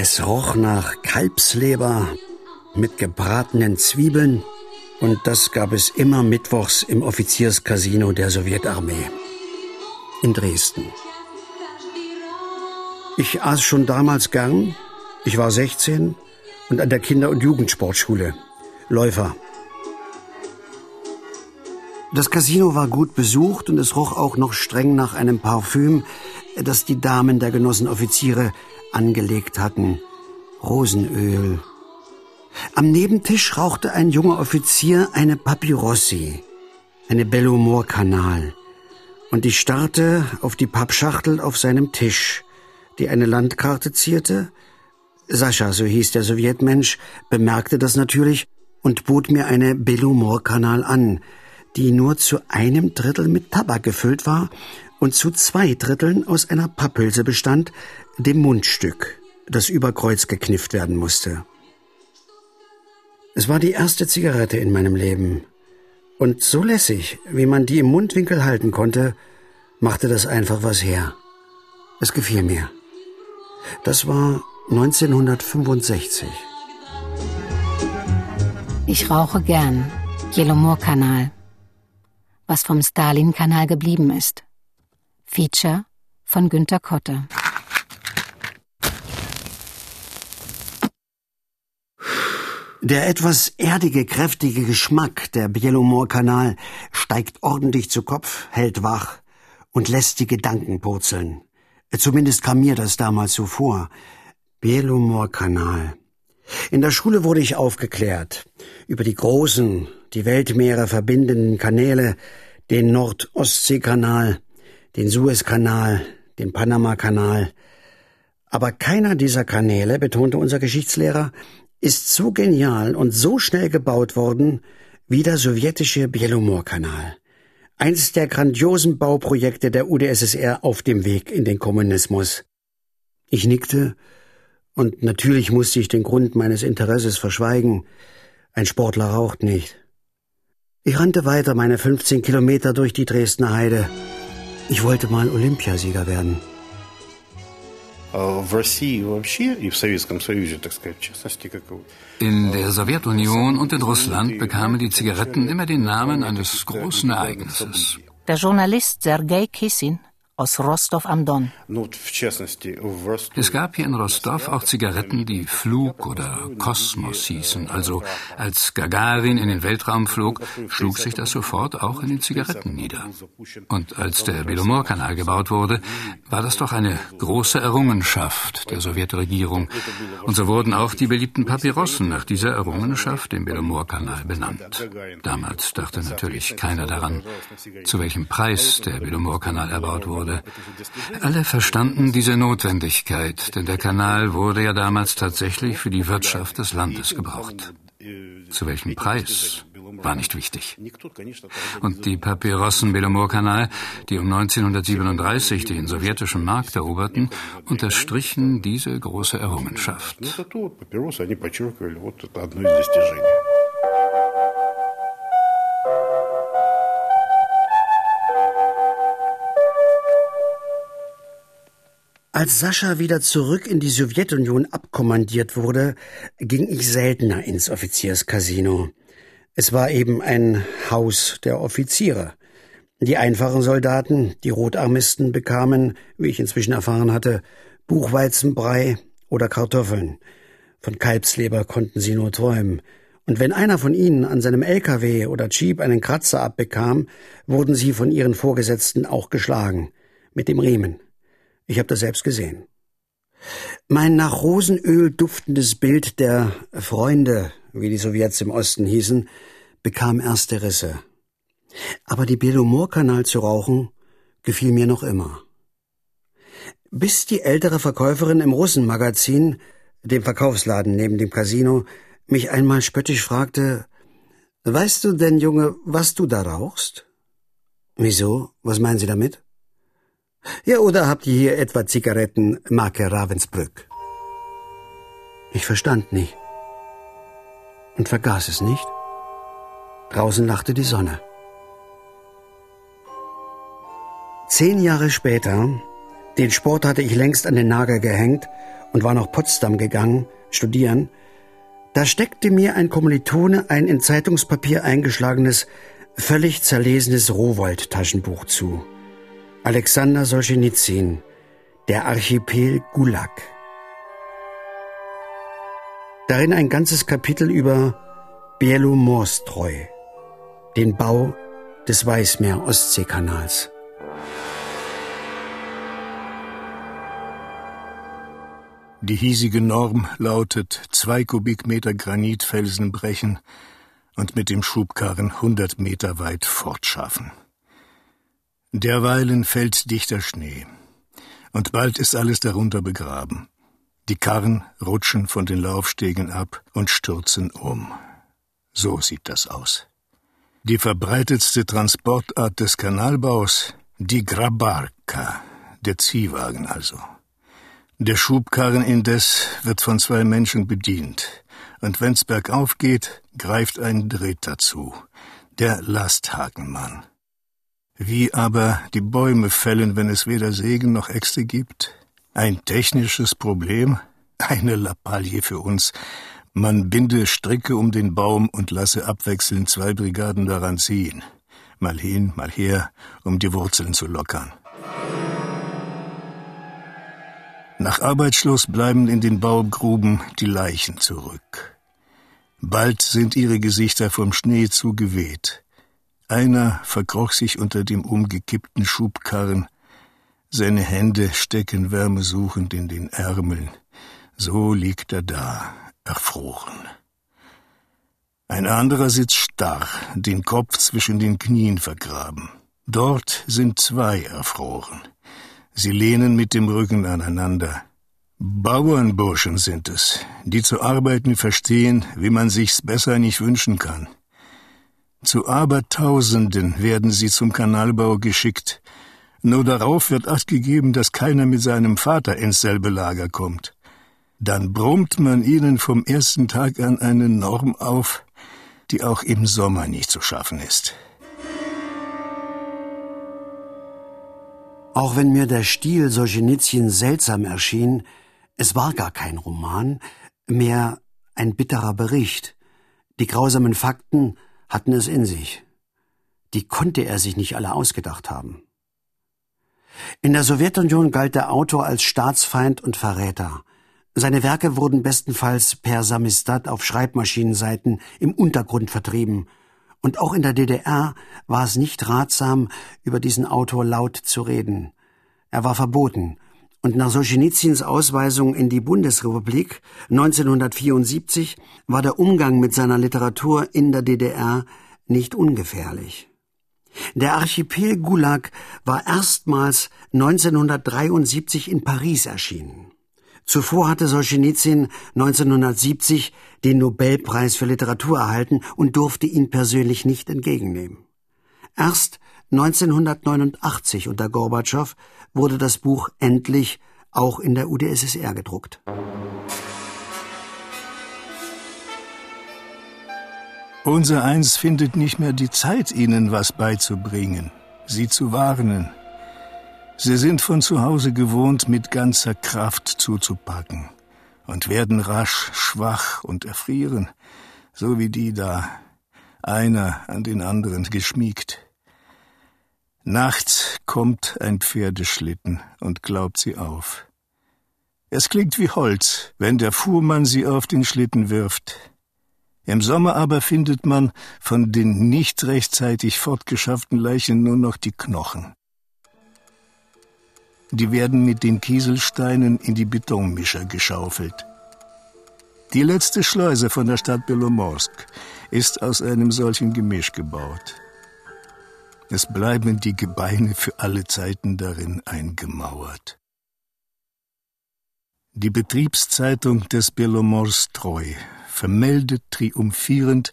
Es roch nach Kalbsleber mit gebratenen Zwiebeln und das gab es immer mittwochs im Offizierscasino der Sowjetarmee in Dresden. Ich aß schon damals gern. Ich war 16 und an der Kinder- und Jugendsportschule. Läufer. Das Casino war gut besucht und es roch auch noch streng nach einem Parfüm, das die Damen der Genossenoffiziere angelegt hatten. Rosenöl. Am Nebentisch rauchte ein junger Offizier eine Papyrossi, eine Bellumor-Kanal. Und ich starrte auf die Pappschachtel auf seinem Tisch, die eine Landkarte zierte. Sascha, so hieß der Sowjetmensch, bemerkte das natürlich und bot mir eine Bellumor-Kanal an, die nur zu einem Drittel mit Tabak gefüllt war und zu zwei Dritteln aus einer Papphülse bestand, dem Mundstück, das über Kreuz geknifft werden musste. Es war die erste Zigarette in meinem Leben. Und so lässig, wie man die im Mundwinkel halten konnte, machte das einfach was her. Es gefiel mir. Das war 1965. Ich rauche gern. Jelomor-Kanal. Was vom Stalin-Kanal geblieben ist. Feature von Günter Kotte. Der etwas erdige, kräftige Geschmack der Bielomor-Kanal steigt ordentlich zu Kopf, hält wach und lässt die Gedanken purzeln. Zumindest kam mir das damals so vor. Bielomor-Kanal. In der Schule wurde ich aufgeklärt über die großen, die Weltmeere verbindenden Kanäle, den Nord-Ostsee-Kanal, den Suezkanal, den Panama-Kanal. Aber keiner dieser Kanäle, betonte unser Geschichtslehrer, ist so genial und so schnell gebaut worden wie der sowjetische Bielomor-Kanal. Eines der grandiosen Bauprojekte der UdSSR auf dem Weg in den Kommunismus. Ich nickte, und natürlich musste ich den Grund meines Interesses verschweigen. Ein Sportler raucht nicht. Ich rannte weiter meine 15 Kilometer durch die Dresdner Heide. Ich wollte mal Olympiasieger werden. In der Sowjetunion und in Russland bekamen die Zigaretten immer den Namen eines großen Ereignisses. Der Journalist Sergei Kissin aus Rostov am Don. Es gab hier in Rostov auch Zigaretten, die Flug oder Kosmos hießen. Also als Gagarin in den Weltraum flog, schlug sich das sofort auch in den Zigaretten nieder. Und als der Belomor-Kanal gebaut wurde, war das doch eine große Errungenschaft der Sowjetregierung. Und so wurden auch die beliebten Papyrossen nach dieser Errungenschaft, dem Belomor-Kanal, benannt. Damals dachte natürlich keiner daran, zu welchem Preis der Belomor-Kanal erbaut wurde wurde. Alle verstanden diese Notwendigkeit, denn der Kanal wurde ja damals tatsächlich für die Wirtschaft des Landes gebraucht. Zu welchem Preis war nicht wichtig. Und die Papyrossen Belomor-Kanal, die um 1937 den sowjetischen Markt eroberten, unterstrichen diese große Errungenschaft. Als Sascha wieder zurück in die Sowjetunion abkommandiert wurde, ging ich seltener ins Offizierscasino. Es war eben ein Haus der Offiziere. Die einfachen Soldaten, die Rotarmisten bekamen, wie ich inzwischen erfahren hatte, Buchweizenbrei oder Kartoffeln. Von Kalbsleber konnten sie nur träumen. Und wenn einer von ihnen an seinem LKW oder Jeep einen Kratzer abbekam, wurden sie von ihren Vorgesetzten auch geschlagen. Mit dem Riemen. Ich habe das selbst gesehen. Mein nach Rosenöl duftendes Bild der Freunde, wie die Sowjets im Osten hießen, bekam erste Risse. Aber die Belomor-Kanal zu rauchen, gefiel mir noch immer. Bis die ältere Verkäuferin im Russenmagazin, dem Verkaufsladen neben dem Casino, mich einmal spöttisch fragte, Weißt du denn, Junge, was du da rauchst? Wieso? Was meinen Sie damit? Ja, oder habt ihr hier etwa Zigaretten Marke Ravensbrück? Ich verstand nicht und vergaß es nicht. Draußen lachte die Sonne. Zehn Jahre später, den Sport hatte ich längst an den Nagel gehängt und war nach Potsdam gegangen, studieren, da steckte mir ein Kommilitone ein in Zeitungspapier eingeschlagenes, völlig zerlesenes Rowold-Taschenbuch zu. Alexander Solzhenitsyn, der Archipel Gulag. Darin ein ganzes Kapitel über Bielomorstreu, den Bau des Weißmeer-Ostseekanals. Die hiesige Norm lautet zwei Kubikmeter Granitfelsen brechen und mit dem Schubkarren hundert Meter weit fortschaffen. Derweilen fällt dichter Schnee, und bald ist alles darunter begraben. Die Karren rutschen von den Laufstegen ab und stürzen um. So sieht das aus. Die verbreitetste Transportart des Kanalbaus, die Grabarka, der Ziehwagen also. Der Schubkarren indes wird von zwei Menschen bedient, und wenn's bergauf geht, greift ein Dritter zu, der Lasthakenmann. Wie aber die Bäume fällen, wenn es weder Segen noch Äxte gibt? Ein technisches Problem? Eine Lappalie für uns. Man binde Stricke um den Baum und lasse abwechselnd zwei Brigaden daran ziehen. Mal hin, mal her, um die Wurzeln zu lockern. Nach Arbeitsschluss bleiben in den Baugruben die Leichen zurück. Bald sind ihre Gesichter vom Schnee zugeweht. Einer verkroch sich unter dem umgekippten Schubkarren. Seine Hände stecken wärmesuchend in den Ärmeln. So liegt er da, erfroren. Ein anderer sitzt starr, den Kopf zwischen den Knien vergraben. Dort sind zwei erfroren. Sie lehnen mit dem Rücken aneinander. Bauernburschen sind es, die zu arbeiten verstehen, wie man sich's besser nicht wünschen kann. Zu Abertausenden werden sie zum Kanalbau geschickt. Nur darauf wird acht gegeben, dass keiner mit seinem Vater ins selbe Lager kommt. Dann brummt man ihnen vom ersten Tag an eine Norm auf, die auch im Sommer nicht zu schaffen ist. Auch wenn mir der Stil Solzhenitsyn seltsam erschien, es war gar kein Roman, mehr ein bitterer Bericht. Die grausamen Fakten hatten es in sich. Die konnte er sich nicht alle ausgedacht haben. In der Sowjetunion galt der Autor als Staatsfeind und Verräter. Seine Werke wurden bestenfalls per Samistat auf Schreibmaschinenseiten im Untergrund vertrieben und auch in der DDR war es nicht ratsam, über diesen Autor laut zu reden. Er war verboten. Und nach Solschenitsyns Ausweisung in die Bundesrepublik 1974 war der Umgang mit seiner Literatur in der DDR nicht ungefährlich. Der Archipel Gulag war erstmals 1973 in Paris erschienen. Zuvor hatte Solzhenitsyn 1970 den Nobelpreis für Literatur erhalten und durfte ihn persönlich nicht entgegennehmen. Erst 1989 unter Gorbatschow wurde das Buch endlich auch in der UdSSR gedruckt. Unser Eins findet nicht mehr die Zeit, ihnen was beizubringen, sie zu warnen, Sie sind von zu Hause gewohnt, mit ganzer Kraft zuzupacken und werden rasch schwach und erfrieren, so wie die da, einer an den anderen geschmiegt. Nachts kommt ein Pferdeschlitten und glaubt sie auf. Es klingt wie Holz, wenn der Fuhrmann sie auf den Schlitten wirft. Im Sommer aber findet man von den nicht rechtzeitig fortgeschafften Leichen nur noch die Knochen. Die werden mit den Kieselsteinen in die Betonmischer geschaufelt. Die letzte Schleuse von der Stadt Belomorsk ist aus einem solchen Gemisch gebaut. Es bleiben die Gebeine für alle Zeiten darin eingemauert. Die Betriebszeitung des Belomorstreu vermeldet triumphierend,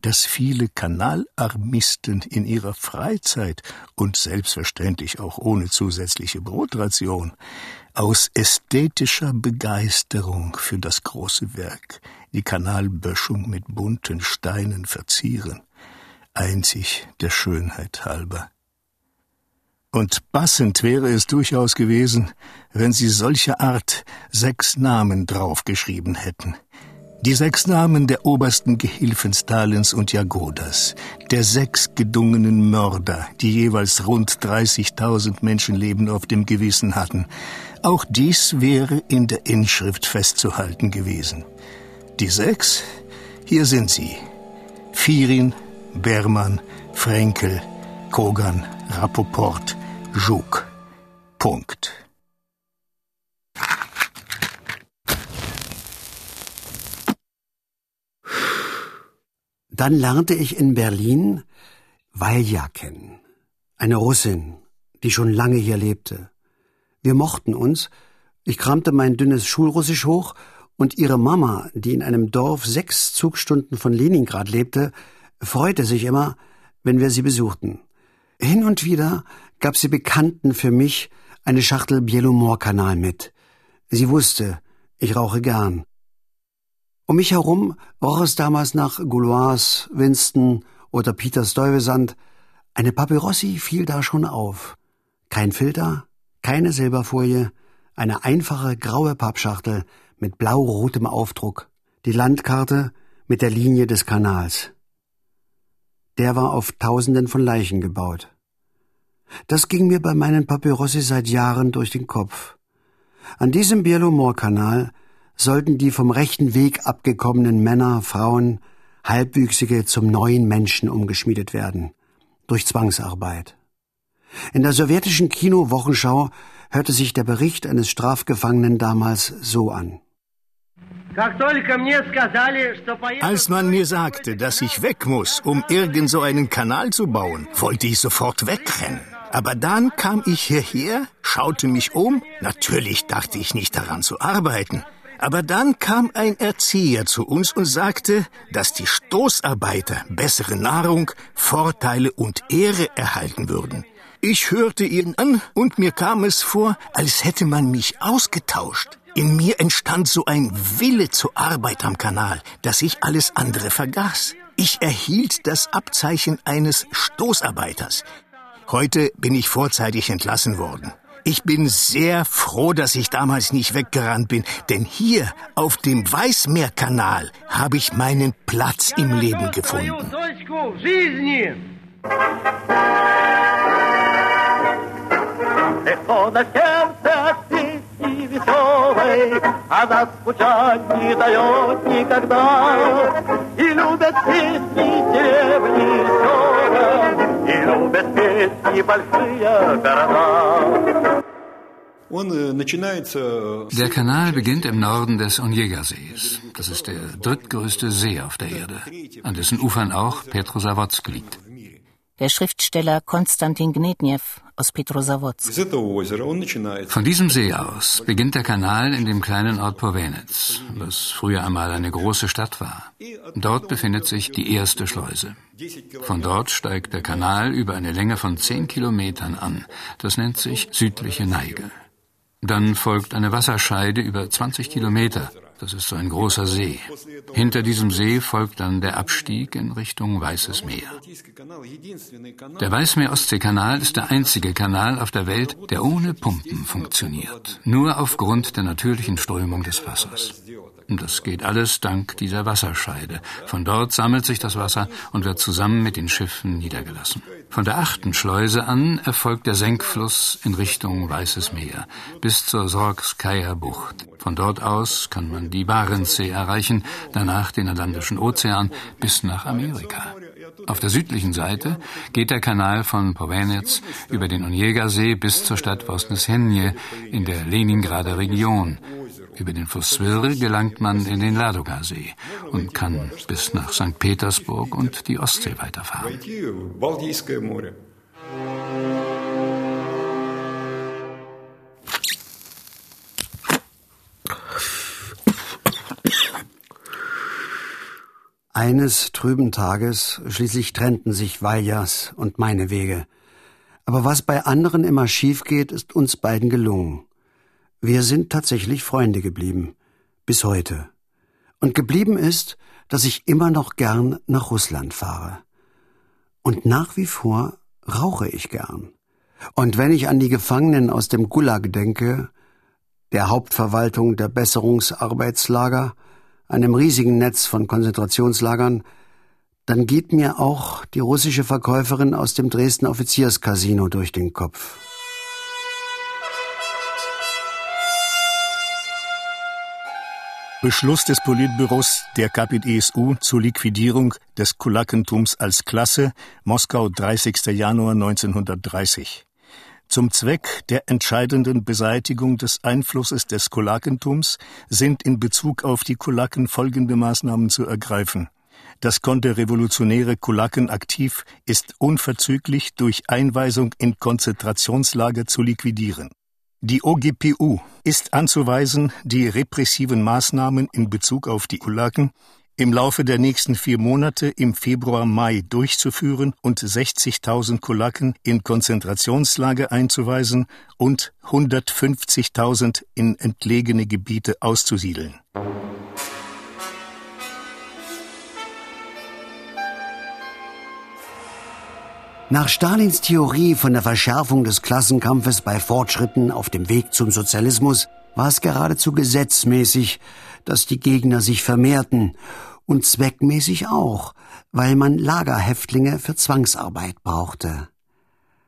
dass viele Kanalarmisten in ihrer Freizeit und selbstverständlich auch ohne zusätzliche Brotration aus ästhetischer Begeisterung für das große Werk die Kanalböschung mit bunten Steinen verzieren, einzig der Schönheit halber. Und passend wäre es durchaus gewesen, wenn sie solche Art sechs Namen draufgeschrieben hätten. Die sechs Namen der obersten Gehilfen Stalins und Jagodas, der sechs gedungenen Mörder, die jeweils rund 30.000 Menschenleben auf dem Gewissen hatten. Auch dies wäre in der Inschrift festzuhalten gewesen. Die sechs, hier sind sie. Firin, Bermann, Frenkel, Kogan, Rapoport, Juk. Punkt. Dann lernte ich in Berlin Valja kennen, eine Russin, die schon lange hier lebte. Wir mochten uns, ich kramte mein dünnes Schulrussisch hoch, und ihre Mama, die in einem Dorf sechs Zugstunden von Leningrad lebte, freute sich immer, wenn wir sie besuchten. Hin und wieder gab sie Bekannten für mich eine Schachtel Bielomor-Kanal mit. Sie wusste, ich rauche gern. Um mich herum roch es damals nach Goulois, Winston oder Peter Stuyvesant. Eine Papyrossi fiel da schon auf. Kein Filter, keine Silberfolie, eine einfache graue Pappschachtel mit blau-rotem Aufdruck, die Landkarte mit der Linie des Kanals. Der war auf Tausenden von Leichen gebaut. Das ging mir bei meinen Papyrossi seit Jahren durch den Kopf. An diesem Bielomor-Kanal sollten die vom rechten Weg abgekommenen Männer, Frauen, Halbwüchsige zum neuen Menschen umgeschmiedet werden. Durch Zwangsarbeit. In der sowjetischen Kino-Wochenschau hörte sich der Bericht eines Strafgefangenen damals so an. Als man mir sagte, dass ich weg muss, um irgend so einen Kanal zu bauen, wollte ich sofort wegrennen. Aber dann kam ich hierher, schaute mich um. Natürlich dachte ich nicht daran zu arbeiten. Aber dann kam ein Erzieher zu uns und sagte, dass die Stoßarbeiter bessere Nahrung, Vorteile und Ehre erhalten würden. Ich hörte ihn an und mir kam es vor, als hätte man mich ausgetauscht. In mir entstand so ein Wille zur Arbeit am Kanal, dass ich alles andere vergaß. Ich erhielt das Abzeichen eines Stoßarbeiters. Heute bin ich vorzeitig entlassen worden. Ich bin sehr froh, dass ich damals nicht weggerannt bin, denn hier auf dem Weißmeerkanal habe ich meinen Platz im Leben gefunden. Легко на сердце песни веселой, Она скучать не дает никогда. И любят песни деревни села, И любят песни большие города. Der Kanal beginnt im Norden des Onjega-Sees. Das ist der drittgrößte See auf der Erde, an dessen Ufern auch Petrosavodsk liegt. Der Schriftsteller Konstantin Gnedniew aus Petrosavodsk. Von diesem See aus beginnt der Kanal in dem kleinen Ort Povenetz, was früher einmal eine große Stadt war. Dort befindet sich die erste Schleuse. Von dort steigt der Kanal über eine Länge von zehn Kilometern an. Das nennt sich südliche Neige. Dann folgt eine Wasserscheide über 20 Kilometer. Das ist so ein großer See. Hinter diesem See folgt dann der Abstieg in Richtung Weißes Meer. Der Weißmeer-Ostsee-Kanal ist der einzige Kanal auf der Welt, der ohne Pumpen funktioniert. Nur aufgrund der natürlichen Strömung des Wassers. Das geht alles dank dieser Wasserscheide. Von dort sammelt sich das Wasser und wird zusammen mit den Schiffen niedergelassen. Von der achten Schleuse an erfolgt der Senkfluss in Richtung Weißes Meer bis zur Sorgskaya Bucht. Von dort aus kann man die Barentssee erreichen, danach den Atlantischen Ozean bis nach Amerika. Auf der südlichen Seite geht der Kanal von Povenetz über den Onjega-See bis zur Stadt Vosnesenje in der Leningrader Region. Über den Fluss Swir gelangt man in den Ladoga-See und kann bis nach St. Petersburg und die Ostsee weiterfahren. Eines trüben Tages schließlich trennten sich Valjas und meine Wege. Aber was bei anderen immer schief geht, ist uns beiden gelungen. Wir sind tatsächlich Freunde geblieben. Bis heute. Und geblieben ist, dass ich immer noch gern nach Russland fahre. Und nach wie vor rauche ich gern. Und wenn ich an die Gefangenen aus dem Gulag denke, der Hauptverwaltung der Besserungsarbeitslager, einem riesigen Netz von Konzentrationslagern, dann geht mir auch die russische Verkäuferin aus dem Dresden Offizierscasino durch den Kopf. Beschluss des Politbüros der KPDSU zur Liquidierung des Kulakentums als Klasse, Moskau 30. Januar 1930. Zum Zweck der entscheidenden Beseitigung des Einflusses des Kulakentums sind in Bezug auf die Kulaken folgende Maßnahmen zu ergreifen. Das konterrevolutionäre Kulakenaktiv ist unverzüglich durch Einweisung in Konzentrationslager zu liquidieren. Die OGPU ist anzuweisen, die repressiven Maßnahmen in Bezug auf die Kulaken im Laufe der nächsten vier Monate im Februar, Mai durchzuführen und 60.000 Kulaken in Konzentrationslager einzuweisen und 150.000 in entlegene Gebiete auszusiedeln. Nach Stalins Theorie von der Verschärfung des Klassenkampfes bei Fortschritten auf dem Weg zum Sozialismus war es geradezu gesetzmäßig, dass die Gegner sich vermehrten und zweckmäßig auch, weil man Lagerhäftlinge für Zwangsarbeit brauchte.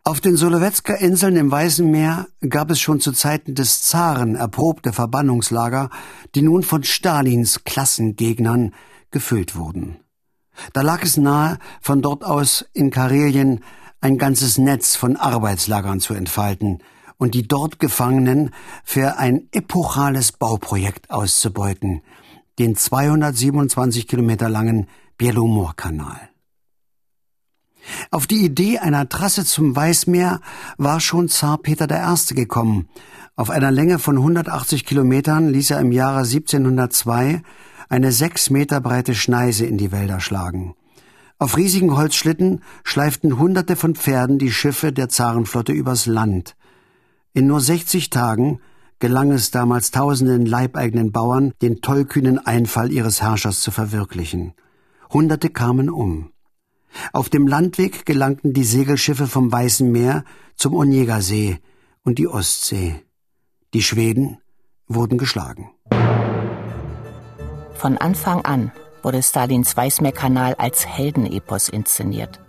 Auf den Solowetsker Inseln im Weißen Meer gab es schon zu Zeiten des Zaren erprobte Verbannungslager, die nun von Stalins Klassengegnern gefüllt wurden. Da lag es nahe, von dort aus in Karelien ein ganzes Netz von Arbeitslagern zu entfalten und die dort Gefangenen für ein epochales Bauprojekt auszubeuten, den 227 Kilometer langen Bielomor-Kanal. Auf die Idee einer Trasse zum Weißmeer war schon Zar Peter I. gekommen. Auf einer Länge von 180 Kilometern ließ er im Jahre 1702 eine sechs Meter breite Schneise in die Wälder schlagen. Auf riesigen Holzschlitten schleiften Hunderte von Pferden die Schiffe der Zarenflotte übers Land. In nur 60 Tagen gelang es damals tausenden leibeigenen Bauern, den tollkühnen Einfall ihres Herrschers zu verwirklichen. Hunderte kamen um. Auf dem Landweg gelangten die Segelschiffe vom Weißen Meer zum Onega-See und die Ostsee. Die Schweden wurden geschlagen. Von Anfang an wurde Stalins Weißmeerkanal als Heldenepos inszeniert.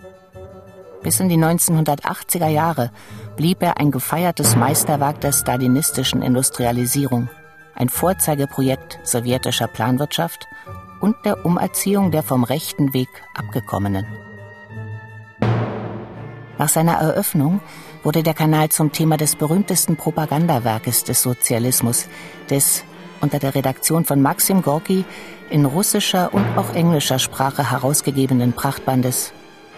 Bis in die 1980er Jahre blieb er ein gefeiertes Meisterwerk der stalinistischen Industrialisierung, ein Vorzeigeprojekt sowjetischer Planwirtschaft und der Umerziehung der vom rechten Weg Abgekommenen. Nach seiner Eröffnung wurde der Kanal zum Thema des berühmtesten Propagandawerkes des Sozialismus, des unter der Redaktion von Maxim Gorki in russischer und auch englischer Sprache herausgegebenen Prachtbandes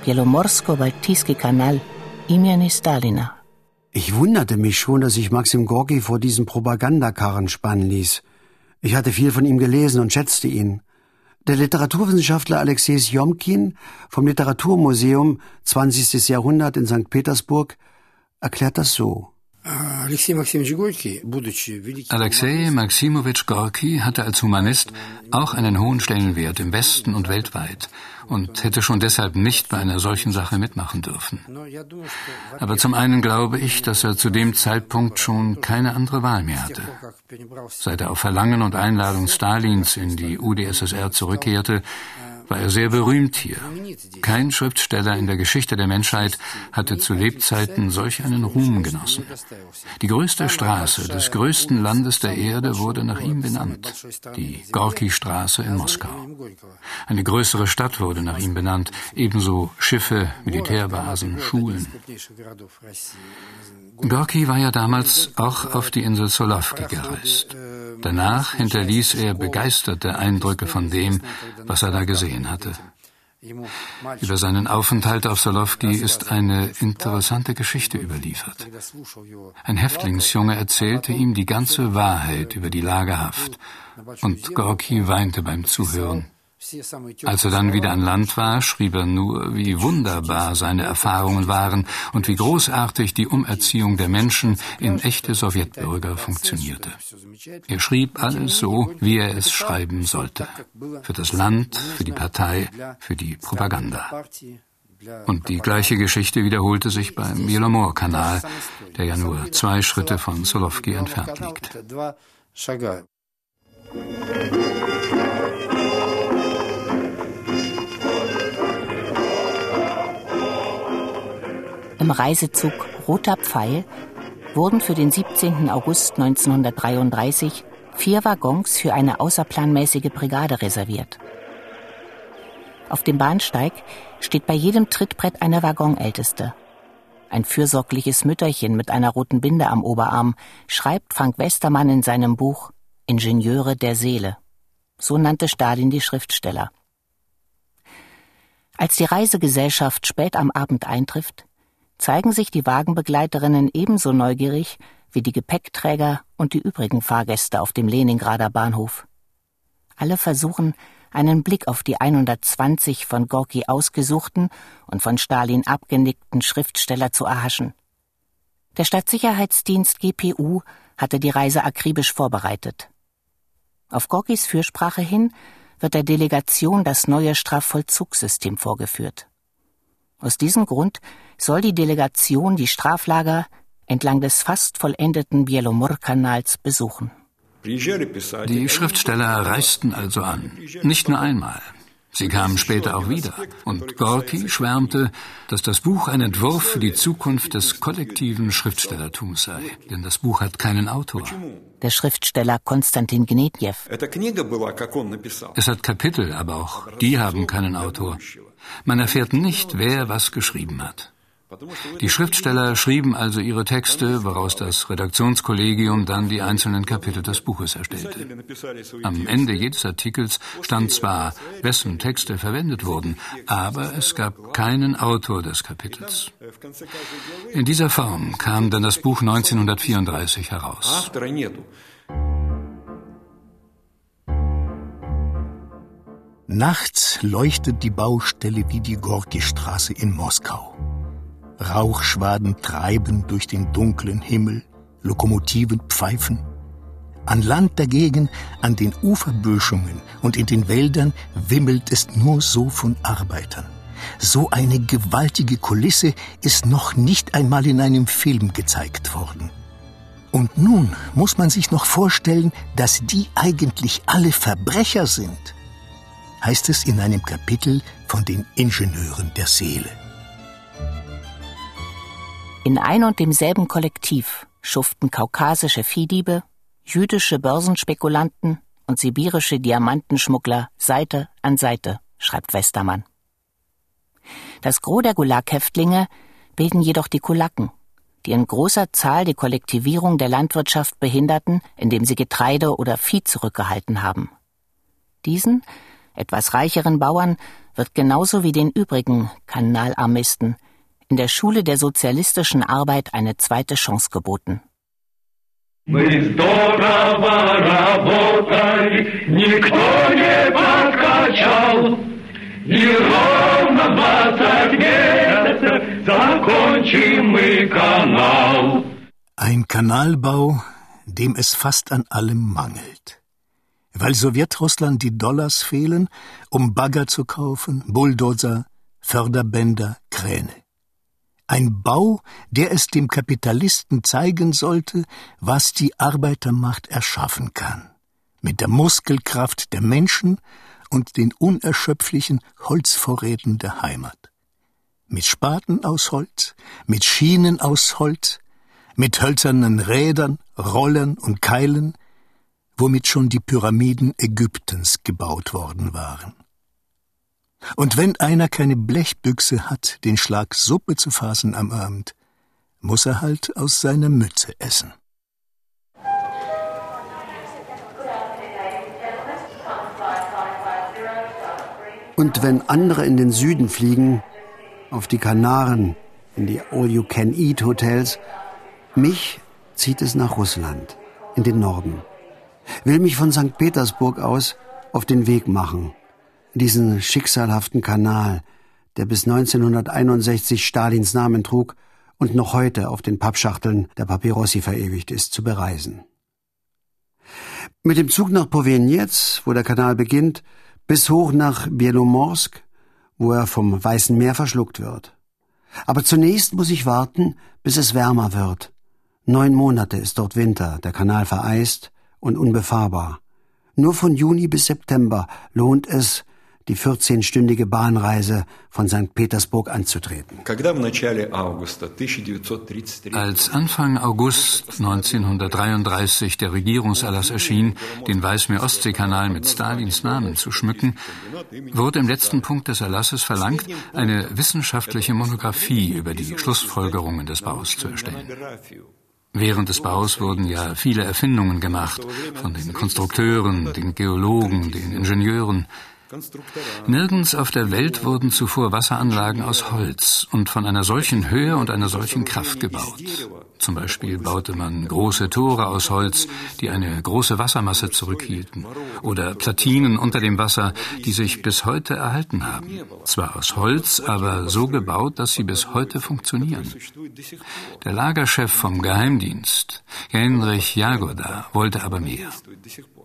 Bielomorsko-Baltiski Kanal Imiani Stalina. Ich wunderte mich schon, dass sich Maxim Gorki vor diesem Propagandakarren spannen ließ. Ich hatte viel von ihm gelesen und schätzte ihn. Der Literaturwissenschaftler Alexei Sjomkin vom Literaturmuseum 20. Jahrhundert in St. Petersburg erklärt das so. Alexei Maximowitsch Gorki hatte als Humanist auch einen hohen Stellenwert im Westen und weltweit und hätte schon deshalb nicht bei einer solchen Sache mitmachen dürfen. Aber zum einen glaube ich, dass er zu dem Zeitpunkt schon keine andere Wahl mehr hatte. Seit er auf Verlangen und Einladung Stalins in die UdSSR zurückkehrte, war er sehr berühmt hier. Kein Schriftsteller in der Geschichte der Menschheit hatte zu Lebzeiten solch einen Ruhm genossen. Die größte Straße des größten Landes der Erde wurde nach ihm benannt, die Gorki-Straße in Moskau. Eine größere Stadt wurde nach ihm benannt, ebenso Schiffe, Militärbasen, Schulen. Gorki war ja damals auch auf die Insel Solovki gereist. Danach hinterließ er begeisterte Eindrücke von dem, was er da gesehen hatte. Über seinen Aufenthalt auf Solovki ist eine interessante Geschichte überliefert. Ein Häftlingsjunge erzählte ihm die ganze Wahrheit über die Lagerhaft, und Gorki weinte beim Zuhören. Als er dann wieder an Land war, schrieb er nur, wie wunderbar seine Erfahrungen waren und wie großartig die Umerziehung der Menschen in echte Sowjetbürger funktionierte. Er schrieb alles so, wie er es schreiben sollte. Für das Land, für die Partei, für die Propaganda. Und die gleiche Geschichte wiederholte sich beim Jelomor-Kanal, der ja nur zwei Schritte von Solovki entfernt liegt. Im Reisezug Roter Pfeil wurden für den 17. August 1933 vier Waggons für eine außerplanmäßige Brigade reserviert. Auf dem Bahnsteig steht bei jedem Trittbrett eine Waggonälteste. Ein fürsorgliches Mütterchen mit einer roten Binde am Oberarm schreibt Frank Westermann in seinem Buch Ingenieure der Seele. So nannte Stalin die Schriftsteller. Als die Reisegesellschaft spät am Abend eintrifft, zeigen sich die Wagenbegleiterinnen ebenso neugierig wie die Gepäckträger und die übrigen Fahrgäste auf dem Leningrader Bahnhof. Alle versuchen, einen Blick auf die 120 von Gorki ausgesuchten und von Stalin abgenickten Schriftsteller zu erhaschen. Der Stadtsicherheitsdienst GPU hatte die Reise akribisch vorbereitet. Auf Gorkis Fürsprache hin wird der Delegation das neue Strafvollzugssystem vorgeführt. Aus diesem Grund soll die Delegation die Straflager entlang des fast vollendeten Bielomor-Kanals besuchen. Die Schriftsteller reisten also an, nicht nur einmal. Sie kamen später auch wieder. Und Gorki schwärmte, dass das Buch ein Entwurf für die Zukunft des kollektiven Schriftstellertums sei. Denn das Buch hat keinen Autor. Der Schriftsteller Konstantin Gnedjew. Es hat Kapitel, aber auch die haben keinen Autor. Man erfährt nicht, wer was geschrieben hat. Die Schriftsteller schrieben also ihre Texte, woraus das Redaktionskollegium dann die einzelnen Kapitel des Buches erstellte. Am Ende jedes Artikels stand zwar, wessen Texte verwendet wurden, aber es gab keinen Autor des Kapitels. In dieser Form kam dann das Buch 1934 heraus. Nachts leuchtet die Baustelle wie die Gorki-Straße in Moskau. Rauchschwaden treiben durch den dunklen Himmel, Lokomotiven pfeifen. An Land dagegen, an den Uferböschungen und in den Wäldern wimmelt es nur so von Arbeitern. So eine gewaltige Kulisse ist noch nicht einmal in einem Film gezeigt worden. Und nun muss man sich noch vorstellen, dass die eigentlich alle Verbrecher sind, heißt es in einem Kapitel von den Ingenieuren der Seele. In ein und demselben Kollektiv schuften kaukasische Viehdiebe, jüdische Börsenspekulanten und sibirische Diamantenschmuggler Seite an Seite, schreibt Westermann. Das Gros der Gulag-Häftlinge bilden jedoch die Kulaken, die in großer Zahl die Kollektivierung der Landwirtschaft behinderten, indem sie Getreide oder Vieh zurückgehalten haben. Diesen, etwas reicheren Bauern wird genauso wie den übrigen Kanalarmisten in der Schule der sozialistischen Arbeit eine zweite Chance geboten. Ein Kanalbau, dem es fast an allem mangelt. Weil Sowjetrussland die Dollars fehlen, um Bagger zu kaufen, Bulldozer, Förderbänder, Kräne. Ein Bau, der es dem Kapitalisten zeigen sollte, was die Arbeitermacht erschaffen kann. Mit der Muskelkraft der Menschen und den unerschöpflichen Holzvorräten der Heimat. Mit Spaten aus Holz, mit Schienen aus Holz, mit hölzernen Rädern, Rollern und Keilen, womit schon die Pyramiden Ägyptens gebaut worden waren. Und wenn einer keine Blechbüchse hat, den Schlag Suppe zu fassen am Abend, muss er halt aus seiner Mütze essen. Und wenn andere in den Süden fliegen, auf die Kanaren, in die All-You-Can-Eat-Hotels, mich zieht es nach Russland, in den Norden. Will mich von St. Petersburg aus auf den Weg machen diesen schicksalhaften Kanal, der bis 1961 Stalins Namen trug und noch heute auf den Pappschachteln der Papyrossi verewigt ist, zu bereisen. Mit dem Zug nach Povenetz, wo der Kanal beginnt, bis hoch nach Bielomorsk, wo er vom Weißen Meer verschluckt wird. Aber zunächst muss ich warten, bis es wärmer wird. Neun Monate ist dort Winter, der Kanal vereist und unbefahrbar. Nur von Juni bis September lohnt es, die 14-stündige Bahnreise von St. Petersburg anzutreten. Als Anfang August 1933 der Regierungserlass erschien, den Weißmeer-Ostsee-Kanal mit Stalins Namen zu schmücken, wurde im letzten Punkt des Erlasses verlangt, eine wissenschaftliche Monographie über die Schlussfolgerungen des Baus zu erstellen. Während des Baus wurden ja viele Erfindungen gemacht, von den Konstrukteuren, den Geologen, den Ingenieuren. Nirgends auf der Welt wurden zuvor Wasseranlagen aus Holz und von einer solchen Höhe und einer solchen Kraft gebaut. Zum Beispiel baute man große Tore aus Holz, die eine große Wassermasse zurückhielten, oder Platinen unter dem Wasser, die sich bis heute erhalten haben. Zwar aus Holz, aber so gebaut, dass sie bis heute funktionieren. Der Lagerchef vom Geheimdienst, Heinrich Jagoda, wollte aber mehr.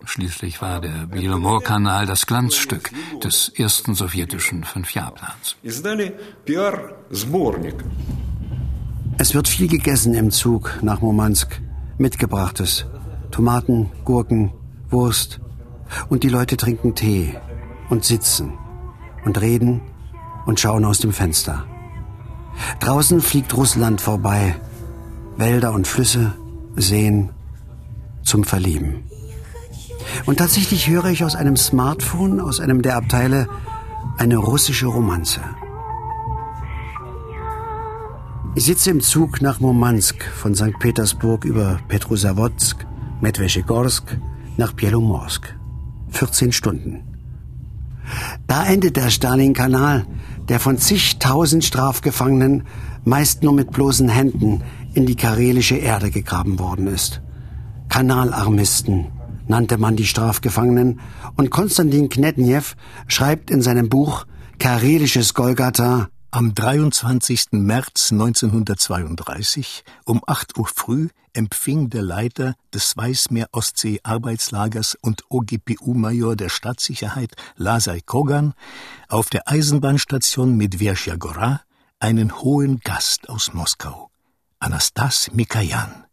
Schließlich war der Belomor-Kanal das Glanzstück des ersten sowjetischen Fünfjahrplans. Es wird viel gegessen im Zug nach Murmansk. Mitgebrachtes. Tomaten, Gurken, Wurst. Und die Leute trinken Tee und sitzen und reden und schauen aus dem Fenster. Draußen fliegt Russland vorbei. Wälder und Flüsse, Seen zum Verlieben. Und tatsächlich höre ich aus einem Smartphone, aus einem der Abteile, eine russische Romanze. Ich sitze im Zug nach Murmansk von St. Petersburg über Petrosawodsk, Medveschegorsk nach Bielomorsk. 14 Stunden. Da endet der Stalin-Kanal, der von zigtausend Strafgefangenen, meist nur mit bloßen Händen, in die karelische Erde gegraben worden ist. Kanalarmisten, nannte man die Strafgefangenen, und Konstantin Knetnev schreibt in seinem Buch Karelisches Golgatha am 23. März 1932 um 8 Uhr früh empfing der Leiter des Weißmeer-Ostsee-Arbeitslagers und OGPU-Major der Stadtsicherheit Lazar Kogan auf der Eisenbahnstation Medversja Gora einen hohen Gast aus Moskau, Anastas Mikayan.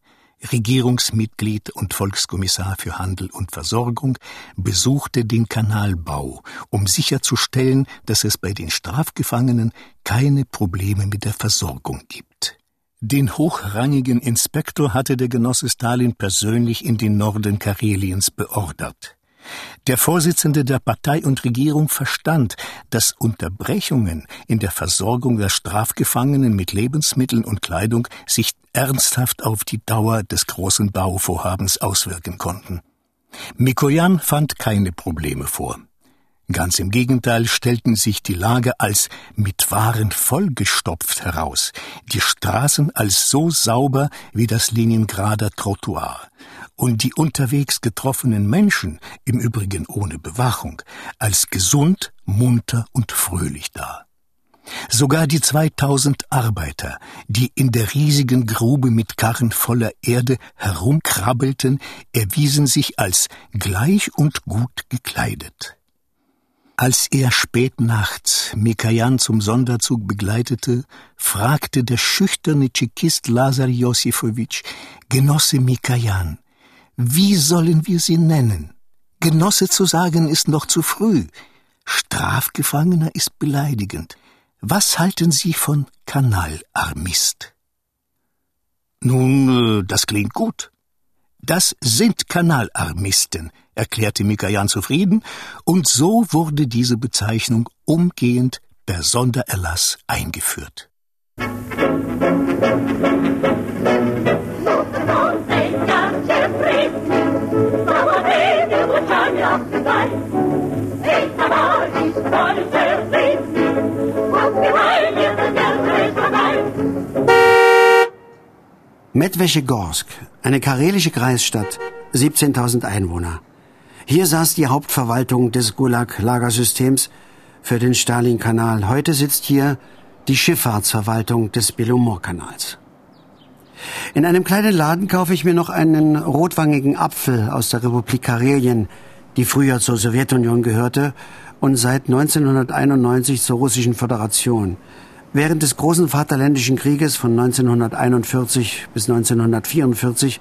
Regierungsmitglied und Volkskommissar für Handel und Versorgung, besuchte den Kanalbau, um sicherzustellen, dass es bei den Strafgefangenen keine Probleme mit der Versorgung gibt. Den hochrangigen Inspektor hatte der Genosse Stalin persönlich in den Norden Kareliens beordert. Der Vorsitzende der Partei und Regierung verstand, dass Unterbrechungen in der Versorgung der Strafgefangenen mit Lebensmitteln und Kleidung sich ernsthaft auf die Dauer des großen Bauvorhabens auswirken konnten. Mikoyan fand keine Probleme vor. Ganz im Gegenteil stellten sich die Lager als mit Waren vollgestopft heraus, die Straßen als so sauber wie das Leningrader Trottoir und die unterwegs getroffenen Menschen, im Übrigen ohne Bewachung, als gesund, munter und fröhlich dar. Sogar die 2000 Arbeiter, die in der riesigen Grube mit Karren voller Erde herumkrabbelten, erwiesen sich als gleich und gut gekleidet. Als er spät nachts Mikajan zum Sonderzug begleitete, fragte der schüchterne Tschekist Lazar Josifowitsch, Genosse Mikajan, wie sollen wir sie nennen? Genosse zu sagen ist noch zu früh. Strafgefangener ist beleidigend. Was halten Sie von Kanalarmist? Nun, äh, das klingt gut. Das sind Kanalarmisten, erklärte Mikajan zufrieden, und so wurde diese Bezeichnung umgehend per Sondererlass eingeführt. Medveschegorsk, eine karelische Kreisstadt, 17.000 Einwohner. Hier saß die Hauptverwaltung des Gulag-Lagersystems für den Stalin-Kanal. Heute sitzt hier die Schifffahrtsverwaltung des Belomor-Kanals. In einem kleinen Laden kaufe ich mir noch einen rotwangigen Apfel aus der Republik Karelien, die früher zur Sowjetunion gehörte, und seit 1991 zur Russischen Föderation. Während des großen Vaterländischen Krieges von 1941 bis 1944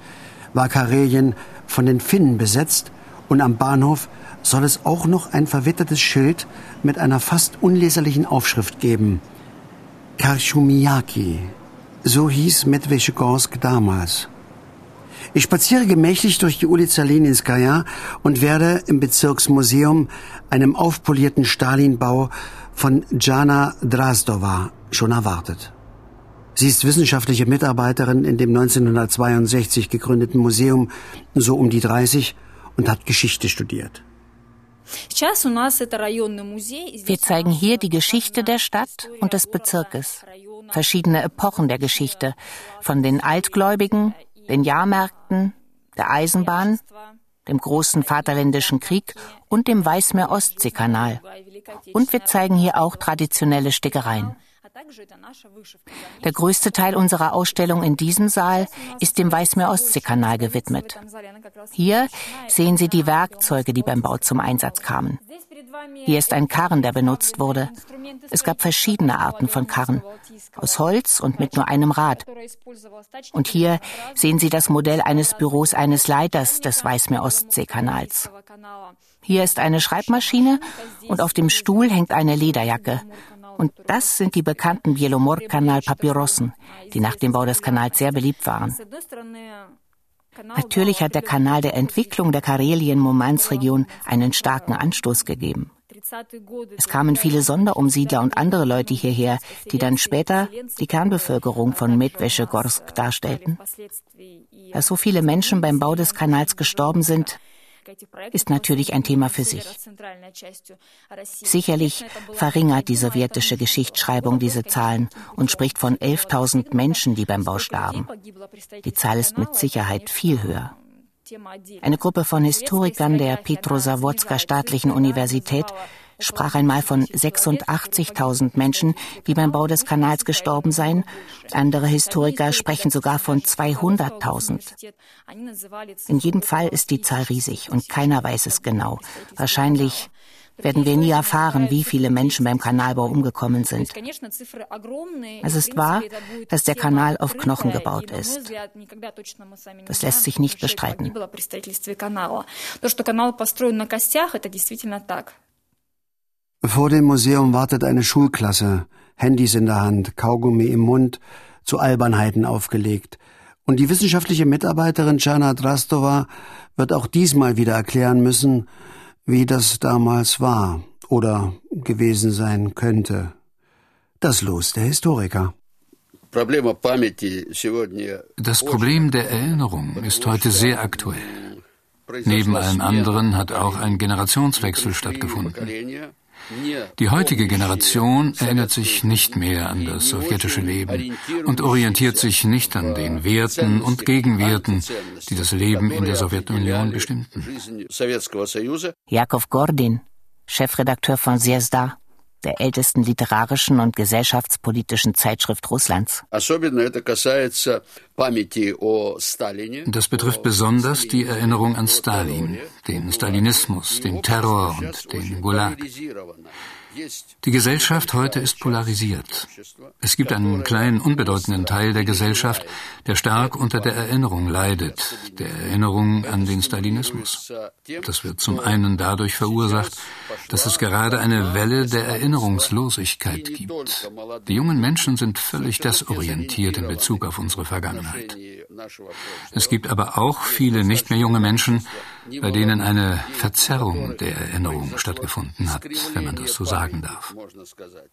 war Karelien von den Finnen besetzt und am Bahnhof soll es auch noch ein verwittertes Schild mit einer fast unleserlichen Aufschrift geben. Karchumiaki. So hieß Medvedegorsk damals. Ich spaziere gemächlich durch die Ulica Leninskaya und werde im Bezirksmuseum, einem aufpolierten Stalinbau von Jana Drazdova, schon erwartet. Sie ist wissenschaftliche Mitarbeiterin in dem 1962 gegründeten Museum, so um die 30, und hat Geschichte studiert. Wir zeigen hier die Geschichte der Stadt und des Bezirkes, verschiedene Epochen der Geschichte, von den Altgläubigen, den Jahrmärkten, der Eisenbahn, dem großen Vaterländischen Krieg und dem Weißmeer-Ostsee-Kanal. Und wir zeigen hier auch traditionelle Stickereien. Der größte Teil unserer Ausstellung in diesem Saal ist dem Weißmeer-Ostsee-Kanal gewidmet. Hier sehen Sie die Werkzeuge, die beim Bau zum Einsatz kamen. Hier ist ein Karren, der benutzt wurde. Es gab verschiedene Arten von Karren, aus Holz und mit nur einem Rad. Und hier sehen Sie das Modell eines Büros eines Leiters des Weißmeer-Ostsee-Kanals. Hier ist eine Schreibmaschine und auf dem Stuhl hängt eine Lederjacke. Und das sind die bekannten Bielomor-Kanal-Papyrossen, die nach dem Bau des Kanals sehr beliebt waren. Natürlich hat der Kanal der Entwicklung der Karelien-Murmansk-Region einen starken Anstoß gegeben. Es kamen viele Sonderumsiedler und andere Leute hierher, die dann später die Kernbevölkerung von Medvedegorsk darstellten. Dass so viele Menschen beim Bau des Kanals gestorben sind, ist natürlich ein Thema für sich. Sicherlich verringert die sowjetische Geschichtsschreibung diese Zahlen und spricht von 11.000 Menschen, die beim Bau starben. Die Zahl ist mit Sicherheit viel höher. Eine Gruppe von Historikern der Petrosavodska Staatlichen Universität sprach einmal von 86.000 Menschen, die beim Bau des Kanals gestorben seien. Andere Historiker sprechen sogar von 200.000. In jedem Fall ist die Zahl riesig und keiner weiß es genau. Wahrscheinlich werden wir nie erfahren, wie viele Menschen beim Kanalbau umgekommen sind. Es ist wahr, dass der Kanal auf Knochen gebaut ist. Das lässt sich nicht bestreiten. Vor dem Museum wartet eine Schulklasse, Handys in der Hand, Kaugummi im Mund, zu Albernheiten aufgelegt. Und die wissenschaftliche Mitarbeiterin Jana Drastova wird auch diesmal wieder erklären müssen, wie das damals war oder gewesen sein könnte. Das Los der Historiker. Das Problem der Erinnerung ist heute sehr aktuell. Neben allen anderen hat auch ein Generationswechsel stattgefunden. Die heutige Generation erinnert sich nicht mehr an das sowjetische Leben und orientiert sich nicht an den Werten und Gegenwerten, die das Leben in der Sowjetunion bestimmten. Jakov Gordin, Chefredakteur von Zvezda, der ältesten literarischen und gesellschaftspolitischen Zeitschrift Russlands. Das betrifft besonders die Erinnerung an Stalin, den Stalinismus, den Terror und den Gulag. Die Gesellschaft heute ist polarisiert. Es gibt einen kleinen, unbedeutenden Teil der Gesellschaft, der stark unter der Erinnerung leidet, der Erinnerung an den Stalinismus. Das wird zum einen dadurch verursacht, dass es gerade eine Welle der Erinnerungslosigkeit gibt. Die jungen Menschen sind völlig desorientiert in Bezug auf unsere Vergangenheit. Es gibt aber auch viele nicht mehr junge Menschen, bei denen eine Verzerrung der Erinnerung stattgefunden hat, wenn man das so sagen darf.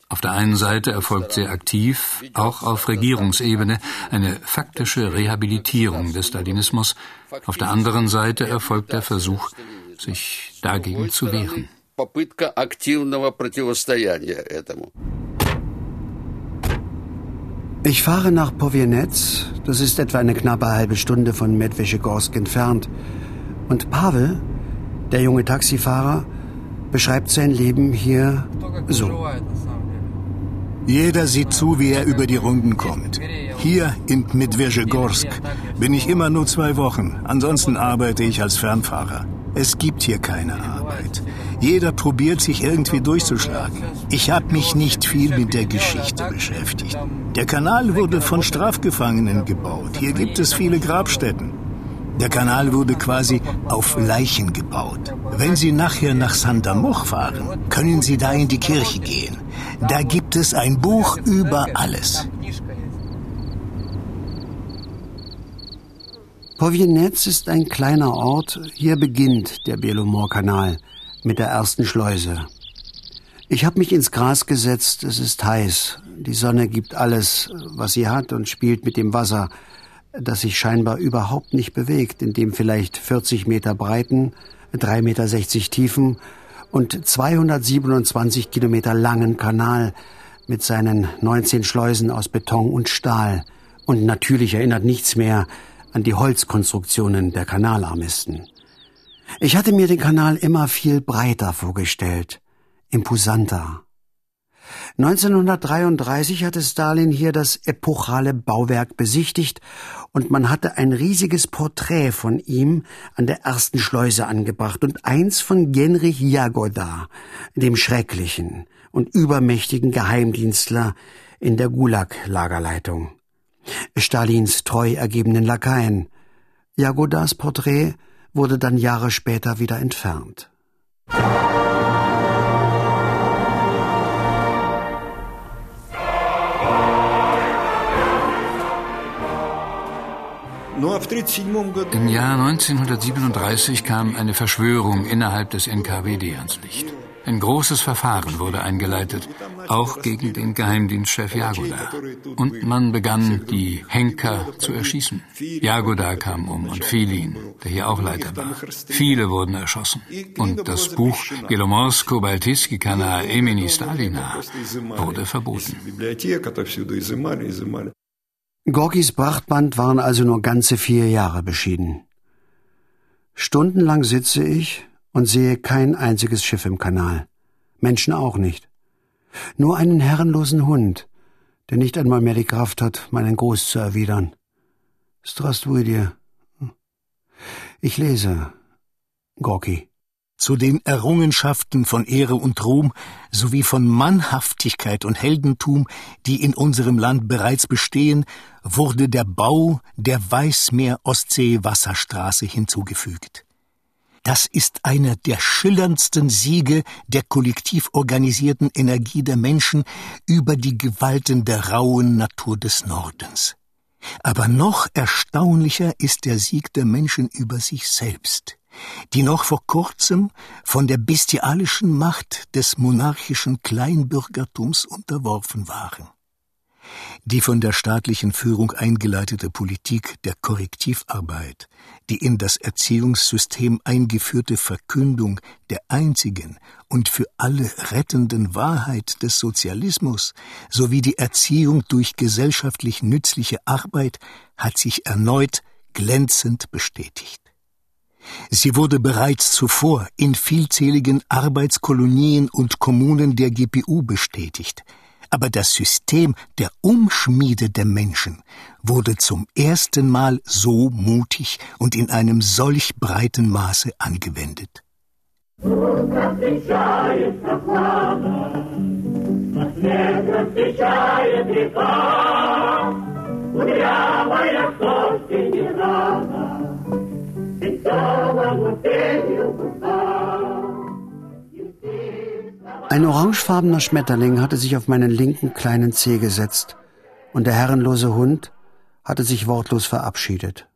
Auf der einen Seite erfolgt sehr aktiv, auch auf Regierungsebene, eine faktische Rehabilitierung des Stalinismus. Auf der anderen Seite erfolgt der Versuch, sich dagegen zu wehren. Ich fahre nach Powienetz, das ist etwa eine knappe halbe Stunde von Medvedegorsk entfernt. Und Pavel, der junge Taxifahrer, beschreibt sein Leben hier so. Jeder sieht zu, wie er über die Runden kommt. Hier in Medvedegorsk bin ich immer nur zwei Wochen. Ansonsten arbeite ich als Fernfahrer. Es gibt hier keine Arbeit. Jeder probiert sich irgendwie durchzuschlagen. Ich habe mich nicht viel mit der Geschichte beschäftigt. Der Kanal wurde von Strafgefangenen gebaut. Hier gibt es viele Grabstätten. Der Kanal wurde quasi auf Leichen gebaut. Wenn Sie nachher nach Sandamoch fahren, können Sie da in die Kirche gehen. Da gibt es ein Buch über alles. Powienetz ist ein kleiner Ort. Hier beginnt der Belomor-Kanal mit der ersten Schleuse. Ich habe mich ins Gras gesetzt. Es ist heiß. Die Sonne gibt alles, was sie hat und spielt mit dem Wasser das sich scheinbar überhaupt nicht bewegt, in dem vielleicht 40 Meter breiten, 3,60 Meter tiefen und 227 Kilometer langen Kanal mit seinen 19 Schleusen aus Beton und Stahl. Und natürlich erinnert nichts mehr an die Holzkonstruktionen der Kanalarmisten. Ich hatte mir den Kanal immer viel breiter vorgestellt, imposanter. 1933 hatte Stalin hier das epochale Bauwerk besichtigt und man hatte ein riesiges Porträt von ihm an der ersten Schleuse angebracht und eins von Genrich Jagoda, dem schrecklichen und übermächtigen Geheimdienstler in der Gulag-Lagerleitung. Stalins treu ergebenen Lakaien. Jagodas Porträt wurde dann Jahre später wieder entfernt. Im Jahr 1937 kam eine Verschwörung innerhalb des NKWD ans Licht. Ein großes Verfahren wurde eingeleitet, auch gegen den Geheimdienstchef Jagoda. Und man begann, die Henker zu erschießen. Jagoda kam um und Filin, der hier auch Leiter war. Viele wurden erschossen. Und das Buch Gelomorsko Baltiski Kanal Emini Stalina wurde verboten. Gorkis Prachtband waren also nur ganze vier Jahre beschieden. Stundenlang sitze ich und sehe kein einziges Schiff im Kanal. Menschen auch nicht. Nur einen herrenlosen Hund, der nicht einmal mehr die Kraft hat, meinen Gruß zu erwidern. Strastwui dir. Ich lese. Gorki. Zu den Errungenschaften von Ehre und Ruhm sowie von Mannhaftigkeit und Heldentum, die in unserem Land bereits bestehen, wurde der Bau der Weißmeer-Ostsee-Wasserstraße hinzugefügt. Das ist einer der schillerndsten Siege der kollektiv organisierten Energie der Menschen über die Gewalten der rauen Natur des Nordens. Aber noch erstaunlicher ist der Sieg der Menschen über sich selbst die noch vor kurzem von der bestialischen Macht des monarchischen Kleinbürgertums unterworfen waren. Die von der staatlichen Führung eingeleitete Politik der Korrektivarbeit, die in das Erziehungssystem eingeführte Verkündung der einzigen und für alle rettenden Wahrheit des Sozialismus sowie die Erziehung durch gesellschaftlich nützliche Arbeit hat sich erneut glänzend bestätigt. Sie wurde bereits zuvor in vielzähligen Arbeitskolonien und Kommunen der GPU bestätigt, aber das System der Umschmiede der Menschen wurde zum ersten Mal so mutig und in einem solch breiten Maße angewendet. Ein orangefarbener Schmetterling hatte sich auf meinen linken kleinen Zeh gesetzt, und der herrenlose Hund hatte sich wortlos verabschiedet.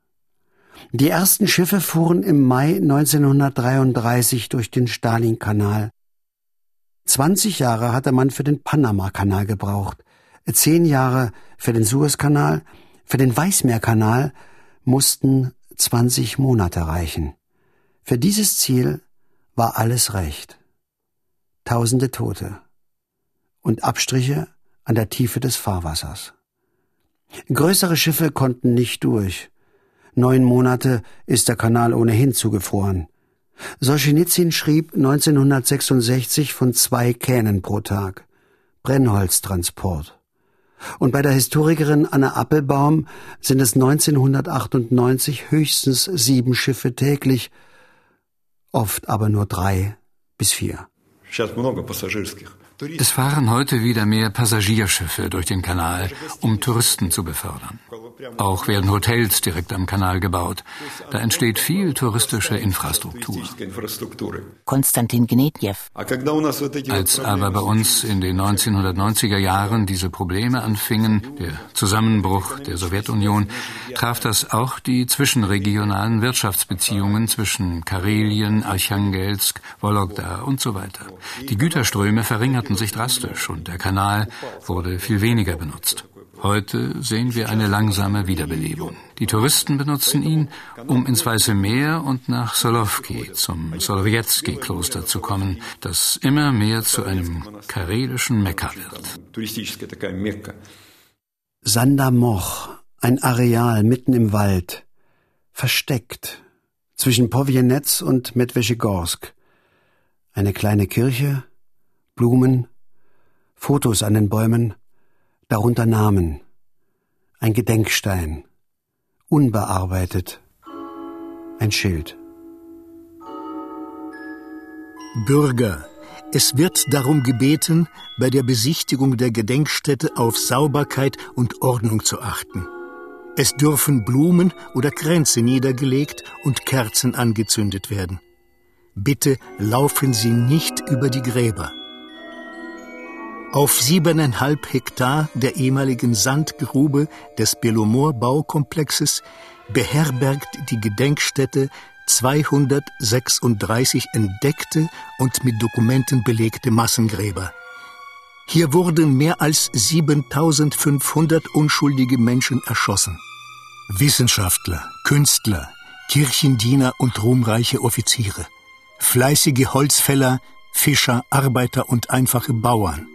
Die ersten Schiffe fuhren im Mai 1933 durch den Stalin-Kanal. 20 Jahre hatte man für den Panama-Kanal gebraucht, zehn Jahre für den Suezkanal, für den Weißmeerkanal mussten 20 Monate reichen. Für dieses Ziel war alles recht. Tausende Tote und Abstriche an der Tiefe des Fahrwassers. Größere Schiffe konnten nicht durch. Neun Monate ist der Kanal ohnehin zugefroren. Solschenizyn schrieb 1966 von zwei Kähnen pro Tag. Brennholztransport. Und bei der Historikerin Anna Appelbaum sind es 1998 höchstens sieben Schiffe täglich oft aber nur drei bis vier. Es fahren heute wieder mehr Passagierschiffe durch den Kanal, um Touristen zu befördern. Auch werden Hotels direkt am Kanal gebaut. Da entsteht viel touristische Infrastruktur. Konstantin Gnetjew. Als aber bei uns in den 1990er Jahren diese Probleme anfingen, der Zusammenbruch der Sowjetunion, traf das auch die zwischenregionalen Wirtschaftsbeziehungen zwischen Karelien, Archangelsk, Wologda und so weiter. Die Güterströme verringerten sich drastisch und der Kanal wurde viel weniger benutzt. Heute sehen wir eine langsame Wiederbelebung. Die Touristen benutzen ihn, um ins Weiße Meer und nach Solovki, zum Solowiecki-Kloster zu kommen, das immer mehr zu einem karelischen Mekka wird. Sandamoch, ein Areal mitten im Wald, versteckt zwischen Powjenetz und Medveschegorsk. Eine kleine Kirche, Blumen, Fotos an den Bäumen, darunter Namen, ein Gedenkstein, unbearbeitet, ein Schild. Bürger, es wird darum gebeten, bei der Besichtigung der Gedenkstätte auf Sauberkeit und Ordnung zu achten. Es dürfen Blumen oder Kränze niedergelegt und Kerzen angezündet werden. Bitte laufen Sie nicht über die Gräber. Auf siebeneinhalb Hektar der ehemaligen Sandgrube des Belomor-Baukomplexes beherbergt die Gedenkstätte 236 entdeckte und mit Dokumenten belegte Massengräber. Hier wurden mehr als 7500 unschuldige Menschen erschossen. Wissenschaftler, Künstler, Kirchendiener und ruhmreiche Offiziere, fleißige Holzfäller, Fischer, Arbeiter und einfache Bauern.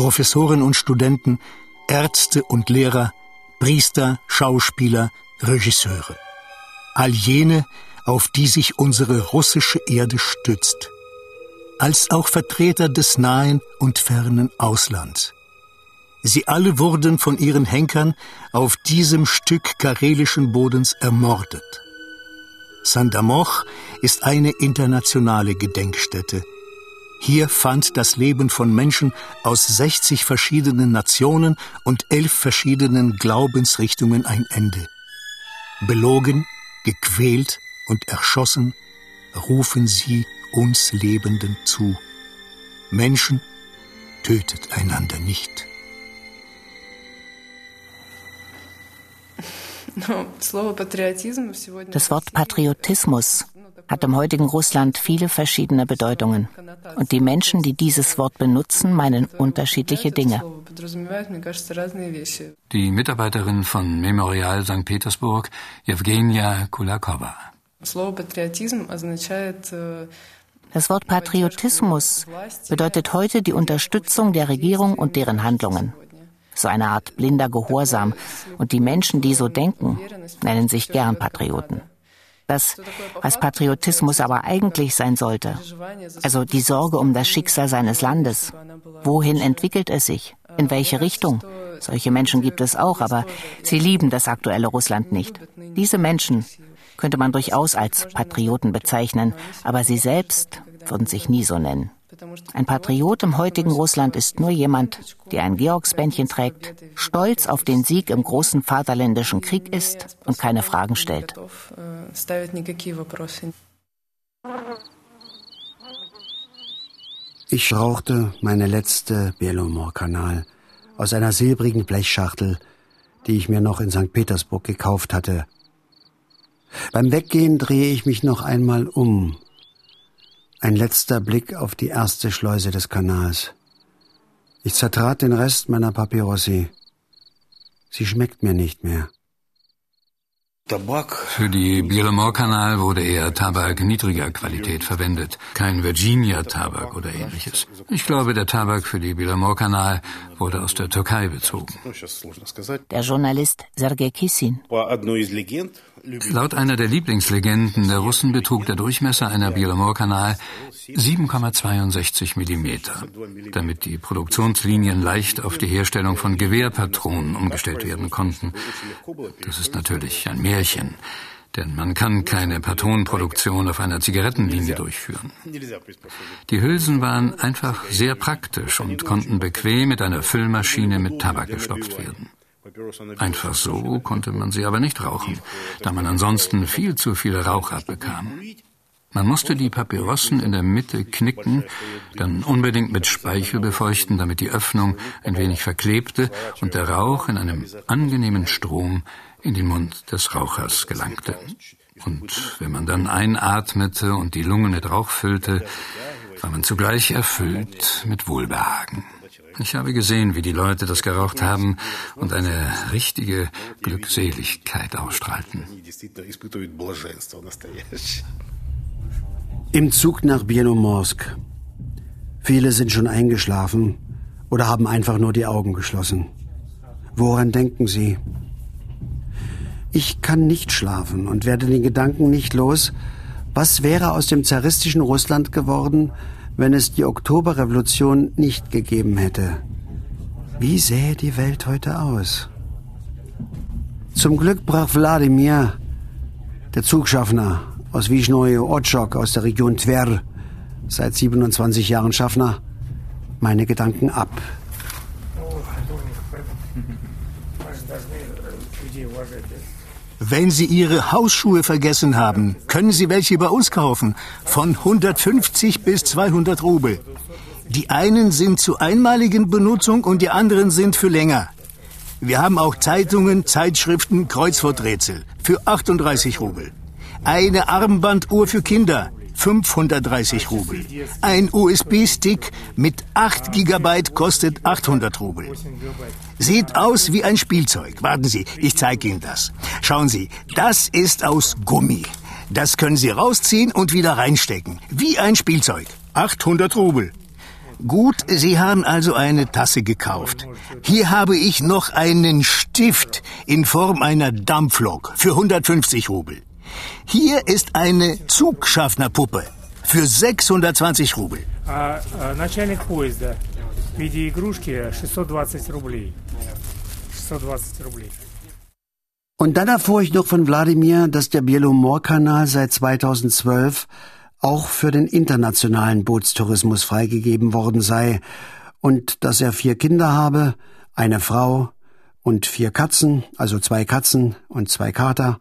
Professoren und Studenten, Ärzte und Lehrer, Priester, Schauspieler, Regisseure. All jene, auf die sich unsere russische Erde stützt, als auch Vertreter des nahen und fernen Auslands. Sie alle wurden von ihren Henkern auf diesem Stück karelischen Bodens ermordet. Sandamoch ist eine internationale Gedenkstätte, hier fand das Leben von Menschen aus 60 verschiedenen Nationen und elf verschiedenen Glaubensrichtungen ein Ende. Belogen, gequält und erschossen rufen sie uns Lebenden zu. Menschen tötet einander nicht. Das Wort Patriotismus hat im heutigen Russland viele verschiedene Bedeutungen. Und die Menschen, die dieses Wort benutzen, meinen unterschiedliche Dinge. Die Mitarbeiterin von Memorial St. Petersburg, Evgenia Kulakova. Das Wort Patriotismus bedeutet heute die Unterstützung der Regierung und deren Handlungen. So eine Art blinder Gehorsam. Und die Menschen, die so denken, nennen sich gern Patrioten das, was Patriotismus aber eigentlich sein sollte. Also die Sorge um das Schicksal seines Landes. Wohin entwickelt es sich? In welche Richtung? Solche Menschen gibt es auch, aber sie lieben das aktuelle Russland nicht. Diese Menschen könnte man durchaus als Patrioten bezeichnen, aber sie selbst würden sich nie so nennen. Ein Patriot im heutigen Russland ist nur jemand, der ein Georgsbändchen trägt, stolz auf den Sieg im großen Vaterländischen Krieg ist und keine Fragen stellt. Ich rauchte meine letzte Belomor-Kanal aus einer silbrigen Blechschachtel, die ich mir noch in St. Petersburg gekauft hatte. Beim Weggehen drehe ich mich noch einmal um ein letzter Blick auf die erste Schleuse des Kanals. Ich zertrat den Rest meiner Papyrossi. Sie schmeckt mir nicht mehr. Für die Bielomor-Kanal wurde eher Tabak niedriger Qualität verwendet, kein Virginia-Tabak oder ähnliches. Ich glaube, der Tabak für die Bielomor-Kanal wurde aus der Türkei bezogen. Der Journalist Sergei Kissin. Laut einer der Lieblingslegenden der Russen betrug der Durchmesser einer Bielomor-Kanal 7,62 Millimeter, damit die Produktionslinien leicht auf die Herstellung von Gewehrpatronen umgestellt werden konnten. Das ist natürlich ein Märchen. Denn man kann keine Patronenproduktion auf einer Zigarettenlinie durchführen. Die Hülsen waren einfach sehr praktisch und konnten bequem mit einer Füllmaschine mit Tabak gestopft werden. Einfach so konnte man sie aber nicht rauchen, da man ansonsten viel zu viel Rauch abbekam. Man musste die Papyrossen in der Mitte knicken, dann unbedingt mit Speichel befeuchten, damit die Öffnung ein wenig verklebte und der Rauch in einem angenehmen Strom in den Mund des Rauchers gelangte. Und wenn man dann einatmete und die Lungen mit Rauch füllte, war man zugleich erfüllt mit Wohlbehagen. Ich habe gesehen, wie die Leute das geraucht haben und eine richtige Glückseligkeit ausstrahlten. Im Zug nach Bienomorsk. Viele sind schon eingeschlafen oder haben einfach nur die Augen geschlossen. Woran denken Sie? Ich kann nicht schlafen und werde den Gedanken nicht los, was wäre aus dem zaristischen Russland geworden, wenn es die Oktoberrevolution nicht gegeben hätte. Wie sähe die Welt heute aus? Zum Glück brach Wladimir, der Zugschaffner, aus Wischnoje Otschok aus der Region Tver, seit 27 Jahren Schaffner, meine Gedanken ab. Wenn Sie Ihre Hausschuhe vergessen haben, können Sie welche bei uns kaufen. Von 150 bis 200 Rubel. Die einen sind zur einmaligen Benutzung und die anderen sind für länger. Wir haben auch Zeitungen, Zeitschriften, Kreuzworträtsel für 38 Rubel. Eine Armbanduhr für Kinder, 530 Rubel. Ein USB-Stick mit 8 GB kostet 800 Rubel. Sieht aus wie ein Spielzeug. Warten Sie, ich zeige Ihnen das. Schauen Sie, das ist aus Gummi. Das können Sie rausziehen und wieder reinstecken. Wie ein Spielzeug. 800 Rubel. Gut, Sie haben also eine Tasse gekauft. Hier habe ich noch einen Stift in Form einer Dampflok für 150 Rubel. Hier ist eine Zugschaffnerpuppe für 620 Rubel. Начальник поезда в виде игрушки 620 рублей. Und dann erfuhr ich noch von Wladimir, dass der Bielomor-Kanal seit 2012 auch für den internationalen Bootstourismus freigegeben worden sei und dass er vier Kinder habe, eine Frau und vier Katzen, also zwei Katzen und zwei Kater,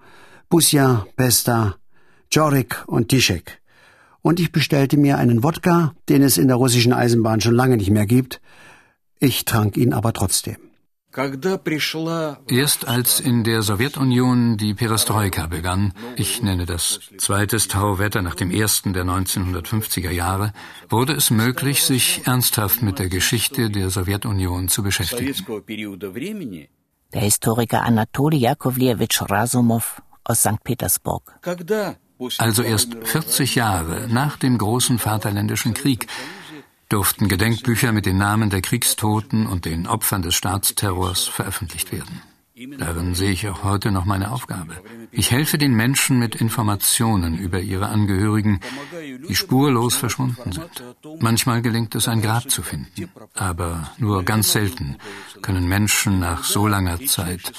Busja, Pesta, Jorik und Tischek. Und ich bestellte mir einen Wodka, den es in der russischen Eisenbahn schon lange nicht mehr gibt. Ich trank ihn aber trotzdem. Erst als in der Sowjetunion die Perestroika begann, ich nenne das zweites Tauwetter nach dem ersten der 1950er Jahre, wurde es möglich, sich ernsthaft mit der Geschichte der Sowjetunion zu beschäftigen. Der Historiker Anatoli Jakovlewitsch Rasumov aus St. Petersburg. Also erst 40 Jahre nach dem großen Vaterländischen Krieg durften Gedenkbücher mit den Namen der Kriegstoten und den Opfern des Staatsterrors veröffentlicht werden. Darin sehe ich auch heute noch meine Aufgabe. Ich helfe den Menschen mit Informationen über ihre Angehörigen, die spurlos verschwunden sind. Manchmal gelingt es, ein Grab zu finden, aber nur ganz selten können Menschen nach so langer Zeit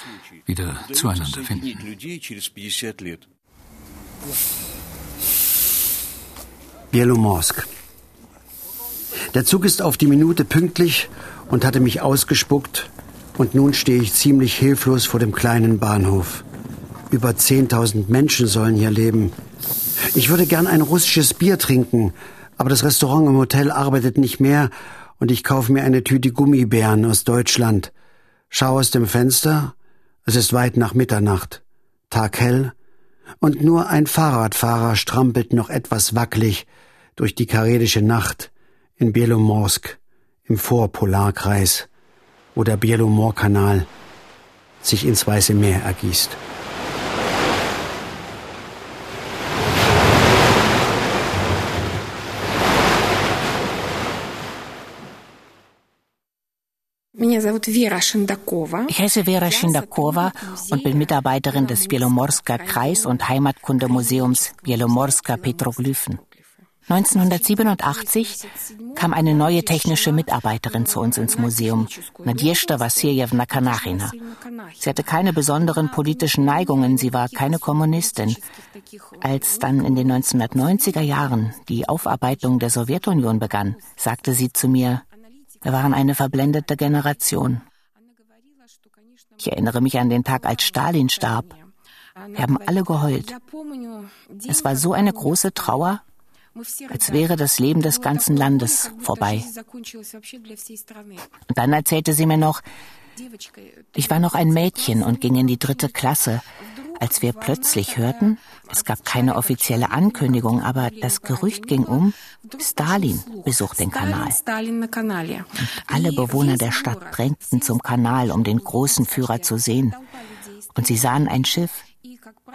wieder zueinander finden. Bielomorsk. Der Zug ist auf die Minute pünktlich und hatte mich ausgespuckt, und nun stehe ich ziemlich hilflos vor dem kleinen Bahnhof. Über 10.000 Menschen sollen hier leben. Ich würde gern ein russisches Bier trinken, aber das Restaurant im Hotel arbeitet nicht mehr und ich kaufe mir eine Tüte Gummibären aus Deutschland. Schau aus dem Fenster es ist weit nach Mitternacht, taghell, und nur ein Fahrradfahrer strampelt noch etwas wackelig durch die karedische Nacht in Bielomorsk im Vorpolarkreis, wo der Bielomorkanal sich ins Weiße Meer ergießt. Ich heiße Vera Schindakova und bin Mitarbeiterin des Bielomorsker Kreis- und Heimatkundemuseums Bielomorsker Petroglyphen. 1987 kam eine neue technische Mitarbeiterin zu uns ins Museum, Nadjeshda Vassiljewna Kanachina. Sie hatte keine besonderen politischen Neigungen, sie war keine Kommunistin. Als dann in den 1990er Jahren die Aufarbeitung der Sowjetunion begann, sagte sie zu mir, wir waren eine verblendete Generation. Ich erinnere mich an den Tag, als Stalin starb. Wir haben alle geheult. Es war so eine große Trauer, als wäre das Leben des ganzen Landes vorbei. Und dann erzählte sie mir noch, ich war noch ein Mädchen und ging in die dritte Klasse, als wir plötzlich hörten, es gab keine offizielle Ankündigung, aber das Gerücht ging um, Stalin besucht den Kanal. Und alle Bewohner der Stadt drängten zum Kanal, um den großen Führer zu sehen. Und sie sahen ein Schiff,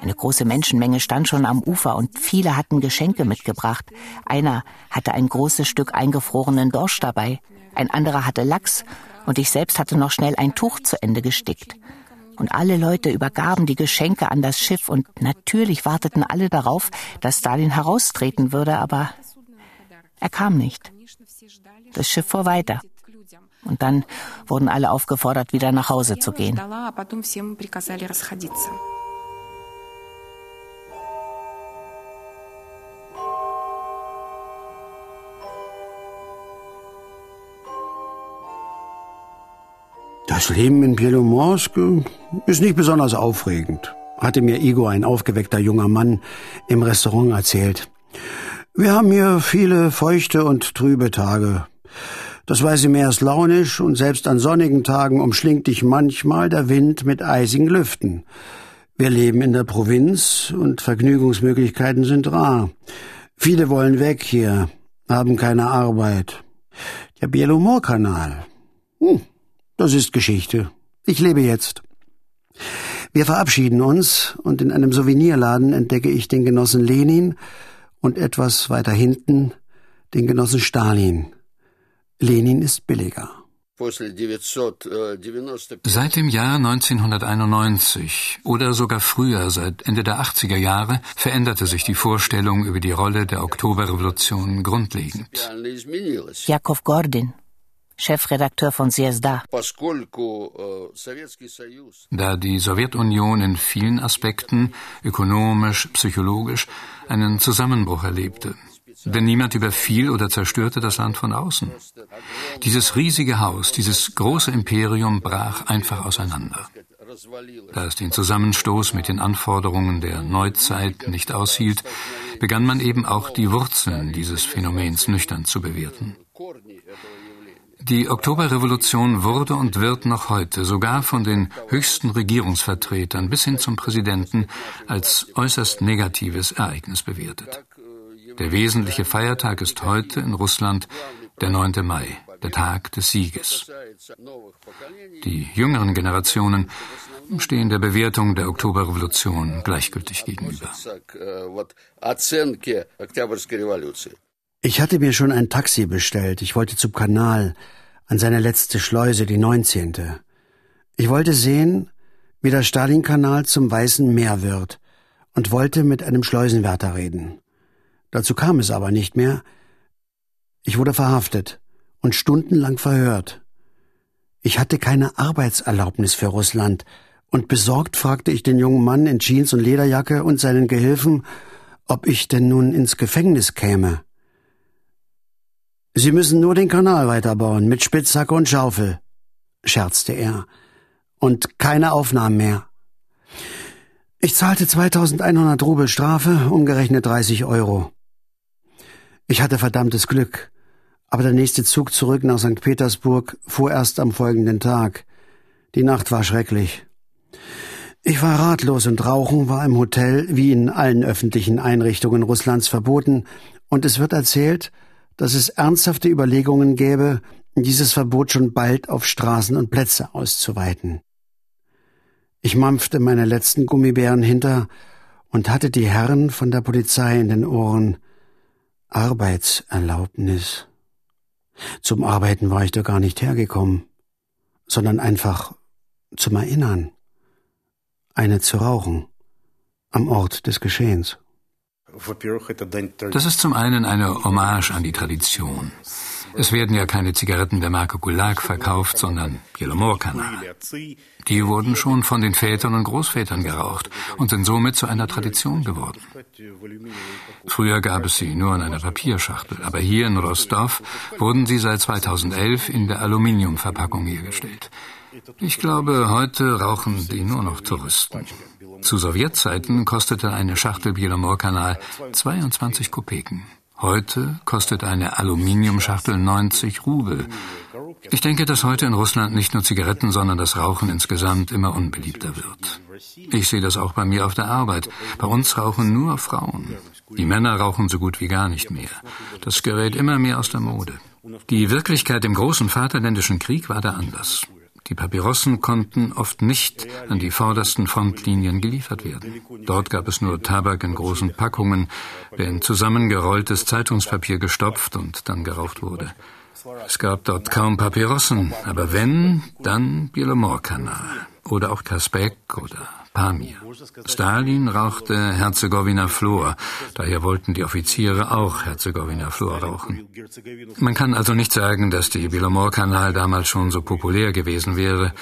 eine große Menschenmenge stand schon am Ufer und viele hatten Geschenke mitgebracht. Einer hatte ein großes Stück eingefrorenen Dorsch dabei, ein anderer hatte Lachs und ich selbst hatte noch schnell ein Tuch zu Ende gestickt. Und alle Leute übergaben die Geschenke an das Schiff und natürlich warteten alle darauf, dass Stalin heraustreten würde, aber er kam nicht. Das Schiff fuhr weiter. Und dann wurden alle aufgefordert, wieder nach Hause zu gehen. Das Leben in Bielomorsk ist nicht besonders aufregend, hatte mir Igor, ein aufgeweckter junger Mann, im Restaurant erzählt. Wir haben hier viele feuchte und trübe Tage. Das weiße Meer ist launisch und selbst an sonnigen Tagen umschlingt dich manchmal der Wind mit eisigen Lüften. Wir leben in der Provinz und Vergnügungsmöglichkeiten sind rar. Viele wollen weg hier, haben keine Arbeit. Der Bielomor-Kanal. Hm. Das ist Geschichte. Ich lebe jetzt. Wir verabschieden uns und in einem Souvenirladen entdecke ich den Genossen Lenin und etwas weiter hinten den Genossen Stalin. Lenin ist billiger. Seit dem Jahr 1991 oder sogar früher, seit Ende der 80er Jahre, veränderte sich die Vorstellung über die Rolle der Oktoberrevolution grundlegend. Jakov Gordin Chefredakteur von CSDA. Da die Sowjetunion in vielen Aspekten, ökonomisch, psychologisch, einen Zusammenbruch erlebte. Denn niemand überfiel oder zerstörte das Land von außen. Dieses riesige Haus, dieses große Imperium brach einfach auseinander. Da es den Zusammenstoß mit den Anforderungen der Neuzeit nicht aushielt, begann man eben auch die Wurzeln dieses Phänomens nüchtern zu bewerten. Die Oktoberrevolution wurde und wird noch heute sogar von den höchsten Regierungsvertretern bis hin zum Präsidenten als äußerst negatives Ereignis bewertet. Der wesentliche Feiertag ist heute in Russland der 9. Mai, der Tag des Sieges. Die jüngeren Generationen stehen der Bewertung der Oktoberrevolution gleichgültig gegenüber. Ich hatte mir schon ein Taxi bestellt. Ich wollte zum Kanal, an seine letzte Schleuse, die neunzehnte. Ich wollte sehen, wie der Stalinkanal zum Weißen Meer wird und wollte mit einem Schleusenwärter reden. Dazu kam es aber nicht mehr. Ich wurde verhaftet und stundenlang verhört. Ich hatte keine Arbeitserlaubnis für Russland, und besorgt fragte ich den jungen Mann in Jeans und Lederjacke und seinen Gehilfen, ob ich denn nun ins Gefängnis käme. Sie müssen nur den Kanal weiterbauen, mit Spitzhacke und Schaufel, scherzte er. Und keine Aufnahmen mehr. Ich zahlte 2100 Rubel Strafe, umgerechnet 30 Euro. Ich hatte verdammtes Glück, aber der nächste Zug zurück nach St. Petersburg fuhr erst am folgenden Tag. Die Nacht war schrecklich. Ich war ratlos und Rauchen war im Hotel wie in allen öffentlichen Einrichtungen Russlands verboten, und es wird erzählt, dass es ernsthafte Überlegungen gäbe, dieses Verbot schon bald auf Straßen und Plätze auszuweiten. Ich mampfte meine letzten Gummibären hinter und hatte die Herren von der Polizei in den Ohren. Arbeitserlaubnis. Zum Arbeiten war ich da gar nicht hergekommen, sondern einfach zum Erinnern. Eine zu rauchen. Am Ort des Geschehens. Das ist zum einen eine Hommage an die Tradition. Es werden ja keine Zigaretten der Marke Gulag verkauft, sondern Bielomor-Kanal. Die wurden schon von den Vätern und Großvätern geraucht und sind somit zu einer Tradition geworden. Früher gab es sie nur in einer Papierschachtel, aber hier in Rostov wurden sie seit 2011 in der Aluminiumverpackung hergestellt. Ich glaube, heute rauchen die nur noch Touristen. Zu Sowjetzeiten kostete eine Schachtel Bielomor-Kanal 22 Kopeken. Heute kostet eine Aluminiumschachtel 90 Rubel. Ich denke, dass heute in Russland nicht nur Zigaretten, sondern das Rauchen insgesamt immer unbeliebter wird. Ich sehe das auch bei mir auf der Arbeit. Bei uns rauchen nur Frauen. Die Männer rauchen so gut wie gar nicht mehr. Das gerät immer mehr aus der Mode. Die Wirklichkeit im großen Vaterländischen Krieg war da anders. Die Papyrossen konnten oft nicht an die vordersten Frontlinien geliefert werden. Dort gab es nur Tabak in großen Packungen, der in zusammengerolltes Zeitungspapier gestopft und dann geraucht wurde. Es gab dort kaum Papyrossen, aber wenn, dann Bielomor-Kanal oder auch Kaspek oder Pamir. Stalin rauchte Herzegowina Flor, daher wollten die Offiziere auch Herzegowina Flor rauchen. Man kann also nicht sagen, dass die Bilomor-Kanal damals schon so populär gewesen wäre.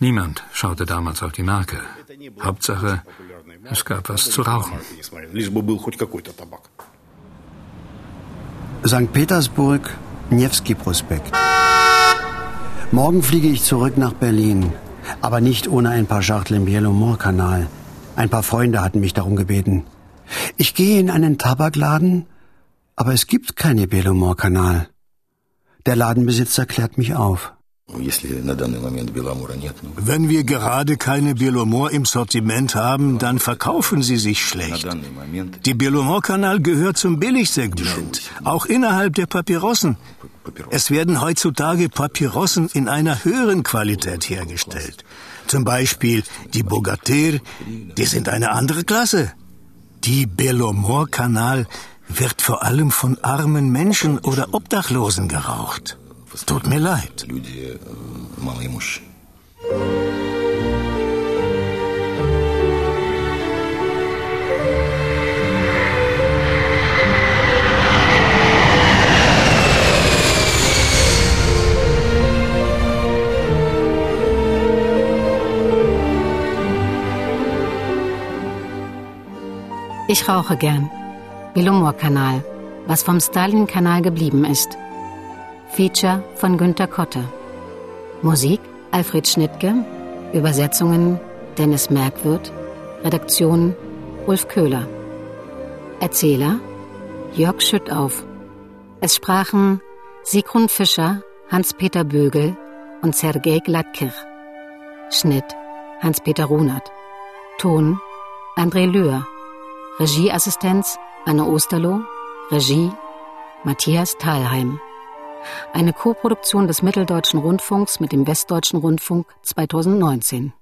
Niemand schaute damals auf die Marke. Hauptsache, es gab was zu rauchen. St. Petersburg, Nevsky Prospekt. Morgen fliege ich zurück nach Berlin. Aber nicht ohne ein paar Schachtel im Yellowmore-Kanal. Ein paar Freunde hatten mich darum gebeten. Ich gehe in einen Tabakladen, aber es gibt keine Belomor-Kanal. Der Ladenbesitzer klärt mich auf. Wenn wir gerade keine Belomor im Sortiment haben, dann verkaufen sie sich schlecht. Der Belomor-Kanal gehört zum Billigsegment, auch innerhalb der Papyrossen. Es werden heutzutage Papyrossen in einer höheren Qualität hergestellt. Zum Beispiel die Bogatir, die sind eine andere Klasse. Die Belomor-Kanal wird vor allem von armen Menschen oder Obdachlosen geraucht. Tut mir leid. Ich rauche gern. Bilumor-Kanal, was vom Stalin-Kanal geblieben ist. Feature von Günter Kotte. Musik Alfred Schnittke. Übersetzungen Dennis Merkwirth. Redaktion Ulf Köhler. Erzähler Jörg Schüttauf. Es sprachen Sigrun Fischer, Hans-Peter Bögel und Sergei Gladkirch. Schnitt Hans-Peter Runert. Ton André Löhr. Regieassistenz Anne Osterloh, Regie Matthias Thalheim. Eine Koproduktion des Mitteldeutschen Rundfunks mit dem Westdeutschen Rundfunk 2019.